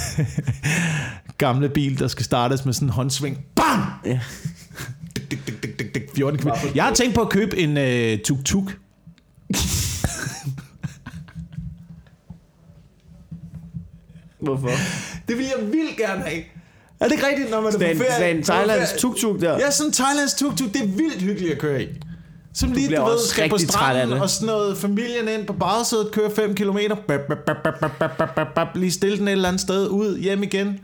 [laughs] gamle bil, der skal startes med sådan en håndsving. Bam! ja. Dik, dik, dik, dik, dik, dik, 14 km. Jeg har tænkt på at købe en uh, tuk-tuk. [laughs] Hvorfor? Det vil jeg vildt gerne have. Er det ikke rigtigt, når man sådan er på ferie? Sådan en Thailands tuk-tuk der. Ja, sådan en Thailands tuk-tuk. Det er vildt hyggeligt at køre i. Som du lige, du ved, skal på stranden og sådan noget. Familien ind på bagsædet, kører 5 km. Bap, bap, lige stille den et eller andet sted, ud, hjem igen. [laughs]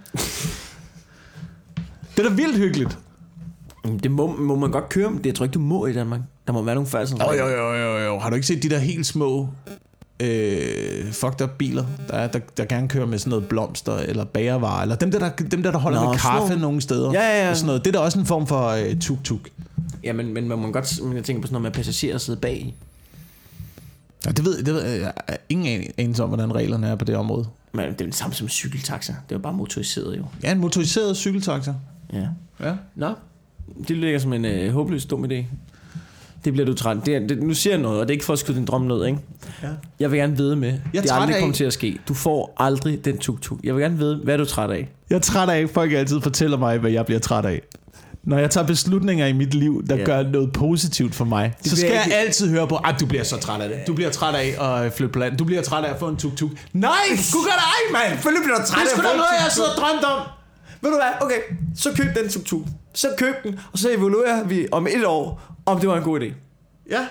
det er da vildt hyggeligt. Det må, må man godt køre, men det tror jeg ikke, du må i Danmark. Der må være nogle færdsel. Jo, jo, jo, jo, jo. Har du ikke set de der helt små øh, fucked up biler, der, er, der, der gerne kører med sådan noget blomster eller bagervarer, eller dem der, der, dem der, der holder Nå, med sådan kaffe nogle- nogle steder. Ja, ja, ja. Og Sådan noget. Det er da også en form for øh, tuk-tuk. Ja, men, men man må godt... Men jeg tænker på sådan noget med passagerer sidde bag. Ja, det ved, det ved jeg. har ingen an- anelse om, hvordan reglerne er på det område. Men det er det samme som cykeltaxa. Det er jo bare motoriseret jo. Ja, en motoriseret cykeltaxa. Ja. Ja. Nå, det ligger som en øh, håbløs dum idé. Det bliver du træt. Det, er- det, nu siger jeg noget, og det er ikke for at skyde din drøm ned, ikke? Ja. Jeg vil gerne vide med. Jeg det er aldrig af- kommer til at ske. Du får aldrig den tuk-tuk. Jeg vil gerne vide, hvad er du træt af? Jeg er træt af, at folk altid fortæller mig, hvad jeg bliver træt af. Når jeg tager beslutninger i mit liv, der Ja. gør noget positivt for mig, Det så skal jeg ikke- altid høre på, at du bliver så træt af det. Du bliver træt af at flytte på land. Du bliver træt af at få en tuk-tuk. Nej, gud gør dig, mand! Selvfølgelig bliver du træt Det er af sgu da noget, jeg siddet og drømt om. Ved du hvad? Okay, så køb den tuk-tuk. Så køb den, og så evaluerer vi om et år, om det var en god idé. Ja,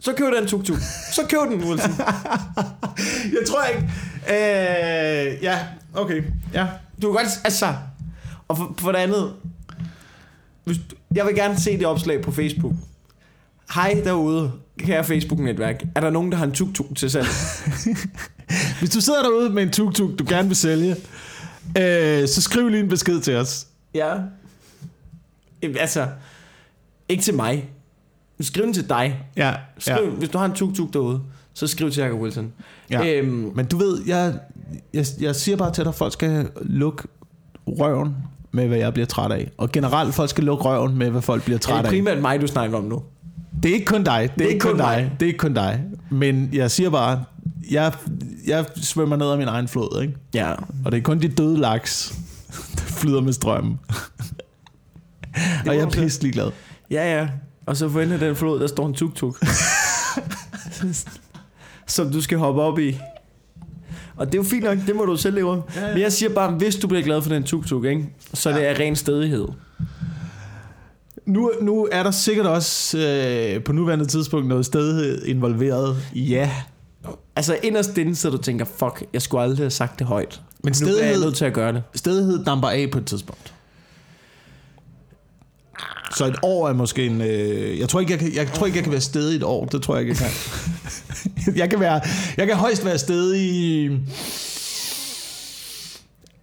Så køb den tuk-tuk. Så køb den, Wilson. [laughs] jeg tror ikke. Øh, ja, okay. Ja. Du kan godt, altså... Og for, for det andet... Hvis jeg vil gerne se det opslag på Facebook. Hej derude, kære Facebook-netværk. Er der nogen, der har en tuk-tuk til salg? [laughs] Hvis du sidder derude med en tuk-tuk, du gerne vil sælge, øh, så skriv lige en besked til os. ja. Altså, ikke til mig. Skriv den til dig. Ja, Skriv, ja. Hvis du har en tuk-tuk derude, så skriv til Jacob Wilson. Ja. Øhm, Men du ved, jeg, jeg, jeg siger bare til dig, at folk skal lukke røven med, hvad jeg bliver træt af. Og generelt, folk skal lukke røven med, hvad folk bliver er træt det af. primært mig, du snakker om nu? Det er ikke kun dig. Det er, ikke kun dig. mig. Det er ikke kun dig. Men jeg siger bare, jeg, jeg svømmer ned ad min egen flod, ikke? Ja. Og det er kun de døde laks, der flyder med strømmen. og jeg er pisselig glad. Ja, ja. Og så for enden af den flod, der står en tuk-tuk. [laughs] som du skal hoppe op i. Og det er jo fint nok, det må du selv leve. Ja, ja. Men jeg siger bare, hvis du bliver glad for den tuk-tuk, ikke? så er det af ren stedighed. Nu, nu er der sikkert også øh, på nuværende tidspunkt noget sted involveret. Ja. Altså inderst inde, så du tænker, fuck, jeg skulle aldrig have sagt det højt. Men Nu er jeg stedighed, nødt til at gøre det. stedighed damper af på et tidspunkt. Så et år er måske en... Øh, jeg, tror ikke, jeg, kan, jeg tror ikke, jeg kan være stedig i et år. Det tror jeg ikke, jeg kan. jeg, kan være, jeg kan højst være stedig i...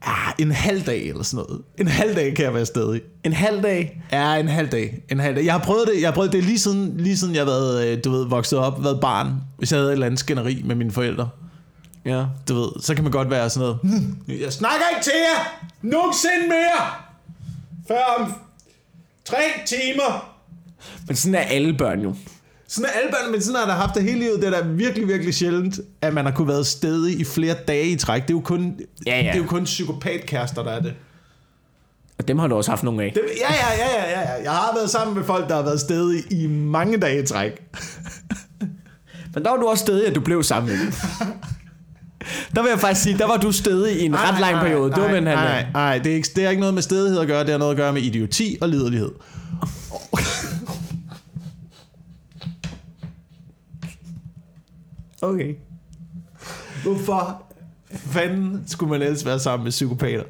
Ah, en halv dag eller sådan noget. En halv dag kan jeg være stedig. En halv dag. Ja, en halv dag. En halv dag. Jeg har prøvet det, jeg har prøvet det lige siden, lige siden jeg været, øh, du ved, vokset op, været barn. Hvis jeg havde et eller andet skænderi med mine forældre. Ja. Du ved, så kan man godt være sådan noget. "Hmm, Jeg snakker ikke til jer! Nogensinde mere! Før om tre timer! Men sådan er alle børn jo. Sådan er alle børn, men sådan har der haft det hele livet. Det er da virkelig, virkelig sjældent, at man har kunne være stedig i flere dage i træk. Det er jo kun, Ja, ja. Det er jo kun psykopatkærester, der er det. Og dem har du også haft nogle af. Ja, ja, ja, ja, ja, ja. Jeg har været sammen med folk, der har været stedige i mange dage i træk. Men der var du også stedig, at du blev sammen med dem. [laughs] Der vil jeg faktisk sige, der var du stedig i en ret lang periode. Det var med en nej, halv nej, nej, det er, ikke, det er ikke noget med stedighed at gøre, det har noget at gøre med idioti og liderlighed. [laughs] Okay. Hvorfor fanden skulle man ellers være sammen med psykopater?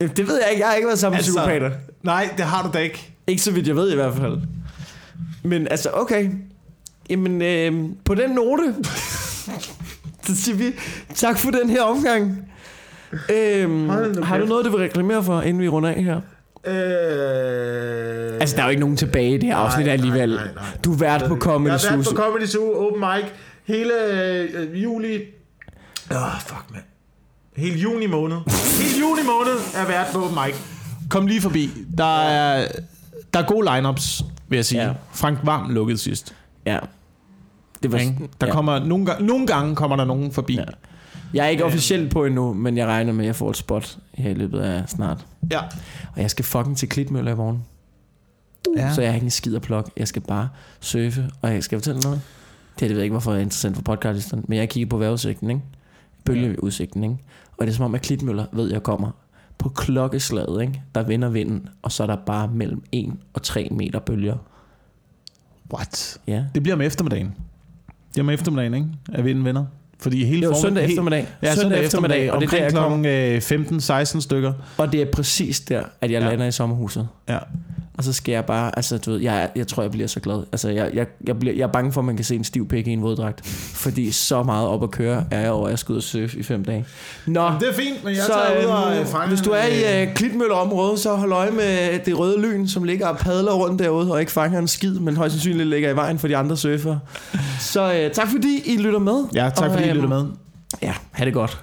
Det ved jeg ikke. Jeg har ikke været sammen med Altså- psykopater. Nej, det har du da ikke. Ikke så vidt jeg ved i hvert fald. Men altså, okay. Jamen, øh, på den note, så siger vi tak for den her omgang. Øhm, har du noget, du vil reklamere for, inden vi runder af her? Øh... Altså, der er jo ikke nogen tilbage i det her afsnit nej, alligevel. nej, nej. Du er vært på Comedy Jeg har været Sus. på Comedy Zoo, open mic, hele øh, juli. Åh, oh, fuck, mand. Hele juni måned. Hele juni måned er vært på open mic. Kom lige forbi. Der er, der er gode lineups, vil jeg sige. Ja. Frank Varm lukkede sidst. Ja. Det var, Ikke? Der ja. kommer, nogle, gange, nogle gange kommer der nogen forbi. Ja. Jeg er ikke officielt på endnu, men jeg regner med, at jeg får et spot her i løbet af snart. ja. Og jeg skal fucking til Klitmøller i morgen. ja. Så jeg har ikke en skid at plukke. Jeg skal bare surfe. Og jeg skal fortælle noget. Det, her, det ved jeg ikke, hvorfor det er interessant for podcastisten. Men jeg kigger på vejrudsigten, ikke? Bølgeudsigten, ikke? Og det er som om, at Klitmøller ved, jeg kommer på klokkeslaget, ikke? Der vender vinden, og så er der bare mellem 1 og 3 meter bølger. What? Ja. Det bliver om eftermiddagen. Det er om eftermiddagen, ikke? At vinden vinder. Fordi hele er jo søndag eftermiddag. Ja, søndag eftermiddag, og det er der, klokken øh, 15-16 stykker. Og det er præcis der, at jeg Ja. lander i sommerhuset. Ja. Og så skal jeg bare, altså du ved, jeg, jeg tror, jeg bliver så glad. Altså jeg, jeg, jeg, bliver, jeg er bange for, at man kan se en stiv pik i en våddragt. Fordi så meget op at køre er jeg over, at jeg skal ud og surfe i fem dage. Nå, Det er fint, men jeg så tager ud og øh, fanger... hvis du er i øh, Klitmølleområdet, så hold øje med det røde lyn, som ligger og padler rundt derude, og ikke fanger en skid, men højst sandsynligt ligger i vejen for de andre surfer. Så øh, tak fordi I lytter med. Ja, tak Og, fordi I øhm, lytter med. Ja, ha' det godt.